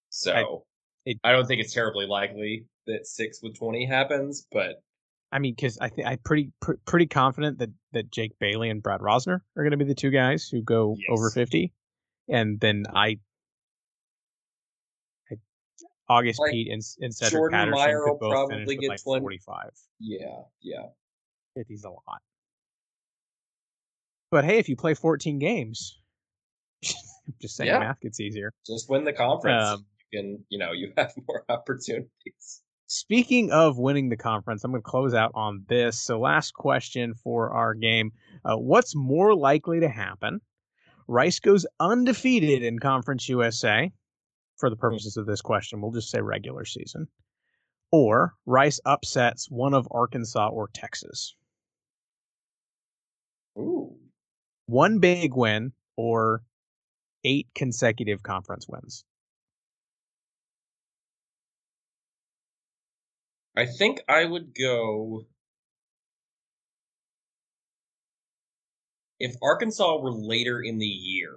[SPEAKER 1] So
[SPEAKER 2] it-
[SPEAKER 1] I don't think it's terribly likely that six with twenty happens, but
[SPEAKER 2] I mean, because I think I'm pretty pr- pretty confident that that Jake Bailey and Brad Rozner are going to be the two guys who go over 50, and then I. I August
[SPEAKER 1] Like,
[SPEAKER 2] Pete and, and Cedric
[SPEAKER 1] Jordan
[SPEAKER 2] Patterson
[SPEAKER 1] Meyer
[SPEAKER 2] could
[SPEAKER 1] will
[SPEAKER 2] both
[SPEAKER 1] probably get
[SPEAKER 2] like
[SPEAKER 1] 20.
[SPEAKER 2] 45.
[SPEAKER 1] yeah, yeah.
[SPEAKER 2] 50's a lot. But hey, if you play 14 games, just saying
[SPEAKER 1] Yeah.
[SPEAKER 2] math gets easier.
[SPEAKER 1] Just win the conference.
[SPEAKER 2] Um,
[SPEAKER 1] you can, you know, you have more opportunities.
[SPEAKER 2] Speaking of winning the conference, I'm going to close out on this. So, last question for our game uh, What's more likely to happen? Rice goes undefeated in Conference USA. For the purposes of this question, we'll just say regular season. Or Rice upsets one of Arkansas or Texas.
[SPEAKER 1] Ooh.
[SPEAKER 2] One big win or eight consecutive conference wins.
[SPEAKER 1] I think I would go if Arkansas were later in the year.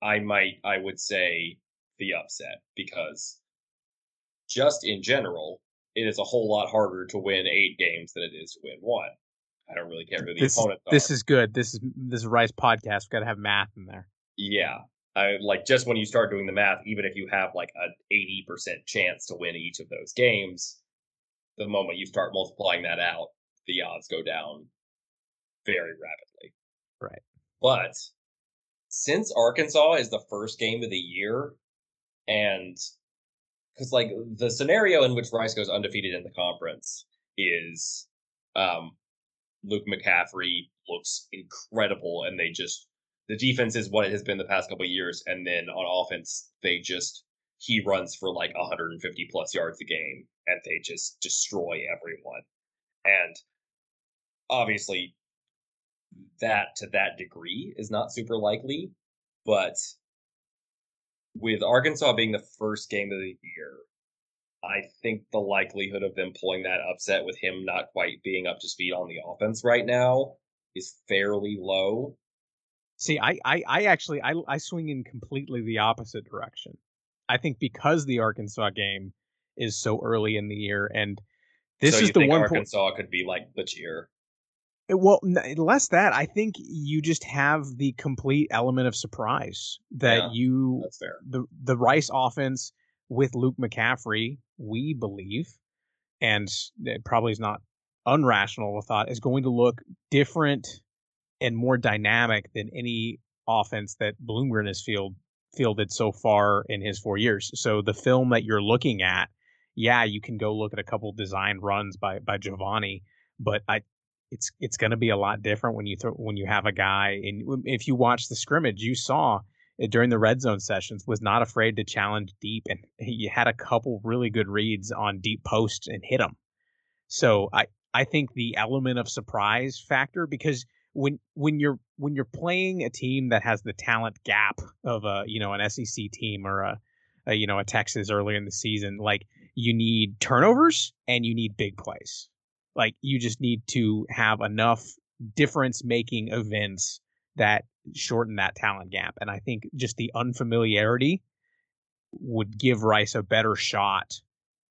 [SPEAKER 1] I might I would say the upset because just in general, it is a whole lot harder to win eight games than it is to win one. I don't really care who the
[SPEAKER 2] This,
[SPEAKER 1] opponents are.
[SPEAKER 2] this is good. This is this is Rice podcast. We've got to have math in there.
[SPEAKER 1] Yeah. I like just when you start doing the math, even if you have like an eighty percent chance to win each of those games, the moment you start multiplying that out, the odds go down very rapidly.
[SPEAKER 2] Right.
[SPEAKER 1] But since Arkansas is the first game of the year, and because like the scenario in which Rice goes undefeated in the conference is um Luke McCaffrey looks incredible and they just the defense is what it has been the past couple years and then on offense they just he runs for like 150 plus yards a game and they just destroy everyone. And obviously that to that degree is not super likely but with Arkansas being the first game of the year I think the likelihood of them pulling that upset with him not quite being up to speed on the offense right now is fairly low.
[SPEAKER 2] See, I, I, I actually I, I swing in completely the opposite direction. I think because the Arkansas game is so early in the year, and this
[SPEAKER 1] so
[SPEAKER 2] is the one.
[SPEAKER 1] Arkansas could be like the cheer.
[SPEAKER 2] Eh, well, n- less that I think you just have the complete element of surprise that
[SPEAKER 1] Yeah.
[SPEAKER 2] you
[SPEAKER 1] That's fair.
[SPEAKER 2] the the Rice offense with Luke McCaffrey, we believe, and it probably is not unrational a thought, is going to look different and more dynamic than any offense that Bloomgren has field, fielded so far in his four years. So the film that you're looking at, yeah, you can go look at a couple design runs by by Giovanni, but I it's it's going to be a lot different when you throw when you have a guy and if you watch the scrimmage, you saw Eh, during the red zone sessions was not afraid to challenge deep and he had a couple really good reads on deep posts and hit them. So I I think the element of surprise factor because when when you're when you're playing a team that has the talent gap of a you know an SEC team or a, a you know a Texas earlier in the season like you need turnovers and you need big plays. Like you just need to have enough difference making events that shorten that talent gap. And I think just the unfamiliarity would give Rice a better shot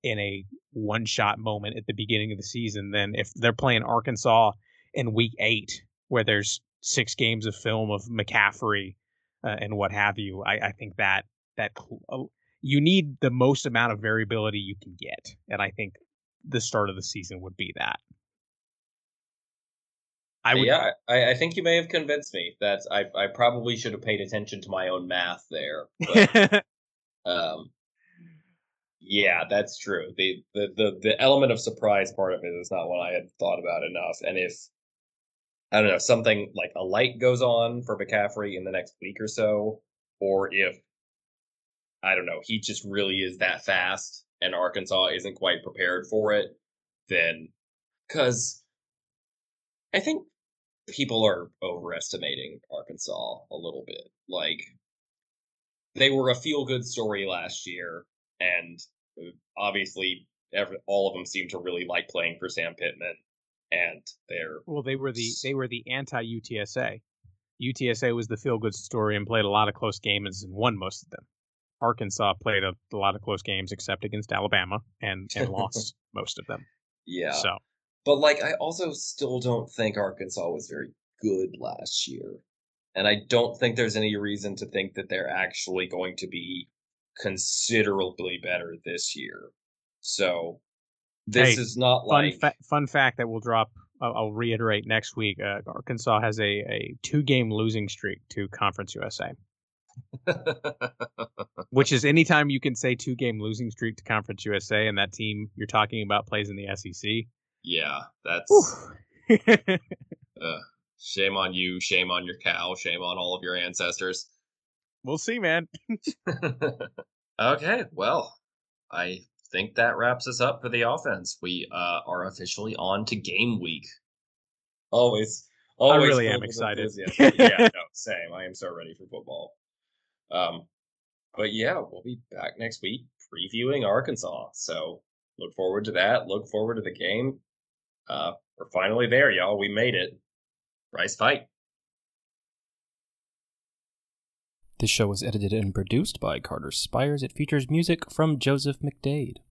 [SPEAKER 2] in a one shot moment at the beginning of the season than if they're playing Arkansas in week eight, where there's six games of film of McCaffrey uh, and what have you. I, I think that that uh, you need the most amount of variability you can get, and I think the start of the season would be that.
[SPEAKER 1] I would, yeah, I, I, think you may have convinced me that I, I probably should have paid attention to my own math there. But, um, yeah, that's true. The, the the the element of surprise part of it is not what I had thought about enough. And if I don't know something like a light goes on for McCaffrey in the next week or so, or if I don't know he just really is that fast and Arkansas isn't quite prepared for it, then because I think people are overestimating Arkansas a little bit. Like they were a feel good story last year, and uh, obviously every, all of them seem to really like playing for Sam Pittman, and they're
[SPEAKER 2] well, they were the they were the anti UTSA. UTSA was the feel good story and played a lot of close games and won most of them. Arkansas played a, a lot of close games except against Alabama and and lost most of them.
[SPEAKER 1] Yeah.
[SPEAKER 2] So
[SPEAKER 1] but like, I also still don't think Arkansas was very good last year, and I don't think there's any reason to think that they're actually going to be considerably better this year. So this hey, is not
[SPEAKER 2] fun
[SPEAKER 1] like
[SPEAKER 2] fa- fun fact that we'll drop. I'll, I'll reiterate next week. Uh, Arkansas has a, a two game losing streak to Conference USA. Which is anytime you can say two game losing streak to Conference USA and that team you're talking about plays in the SEC,
[SPEAKER 1] yeah, that's uh, shame on you, shame on your cow, shame on all of your ancestors.
[SPEAKER 2] We'll see, man.
[SPEAKER 1] okay, well, I think that wraps us up for the offense. We uh, are officially on to game week. Always, always.
[SPEAKER 2] I really am excited.
[SPEAKER 1] yeah, no, same. I am so ready for football. Um, but yeah, we'll be back next week previewing Arkansas. So look forward to that. Look forward to the game. Uh, we're finally there, y'all. We made it. Rice fight.
[SPEAKER 3] This show was edited and produced by Carter Spires. It features music from Joseph McDade.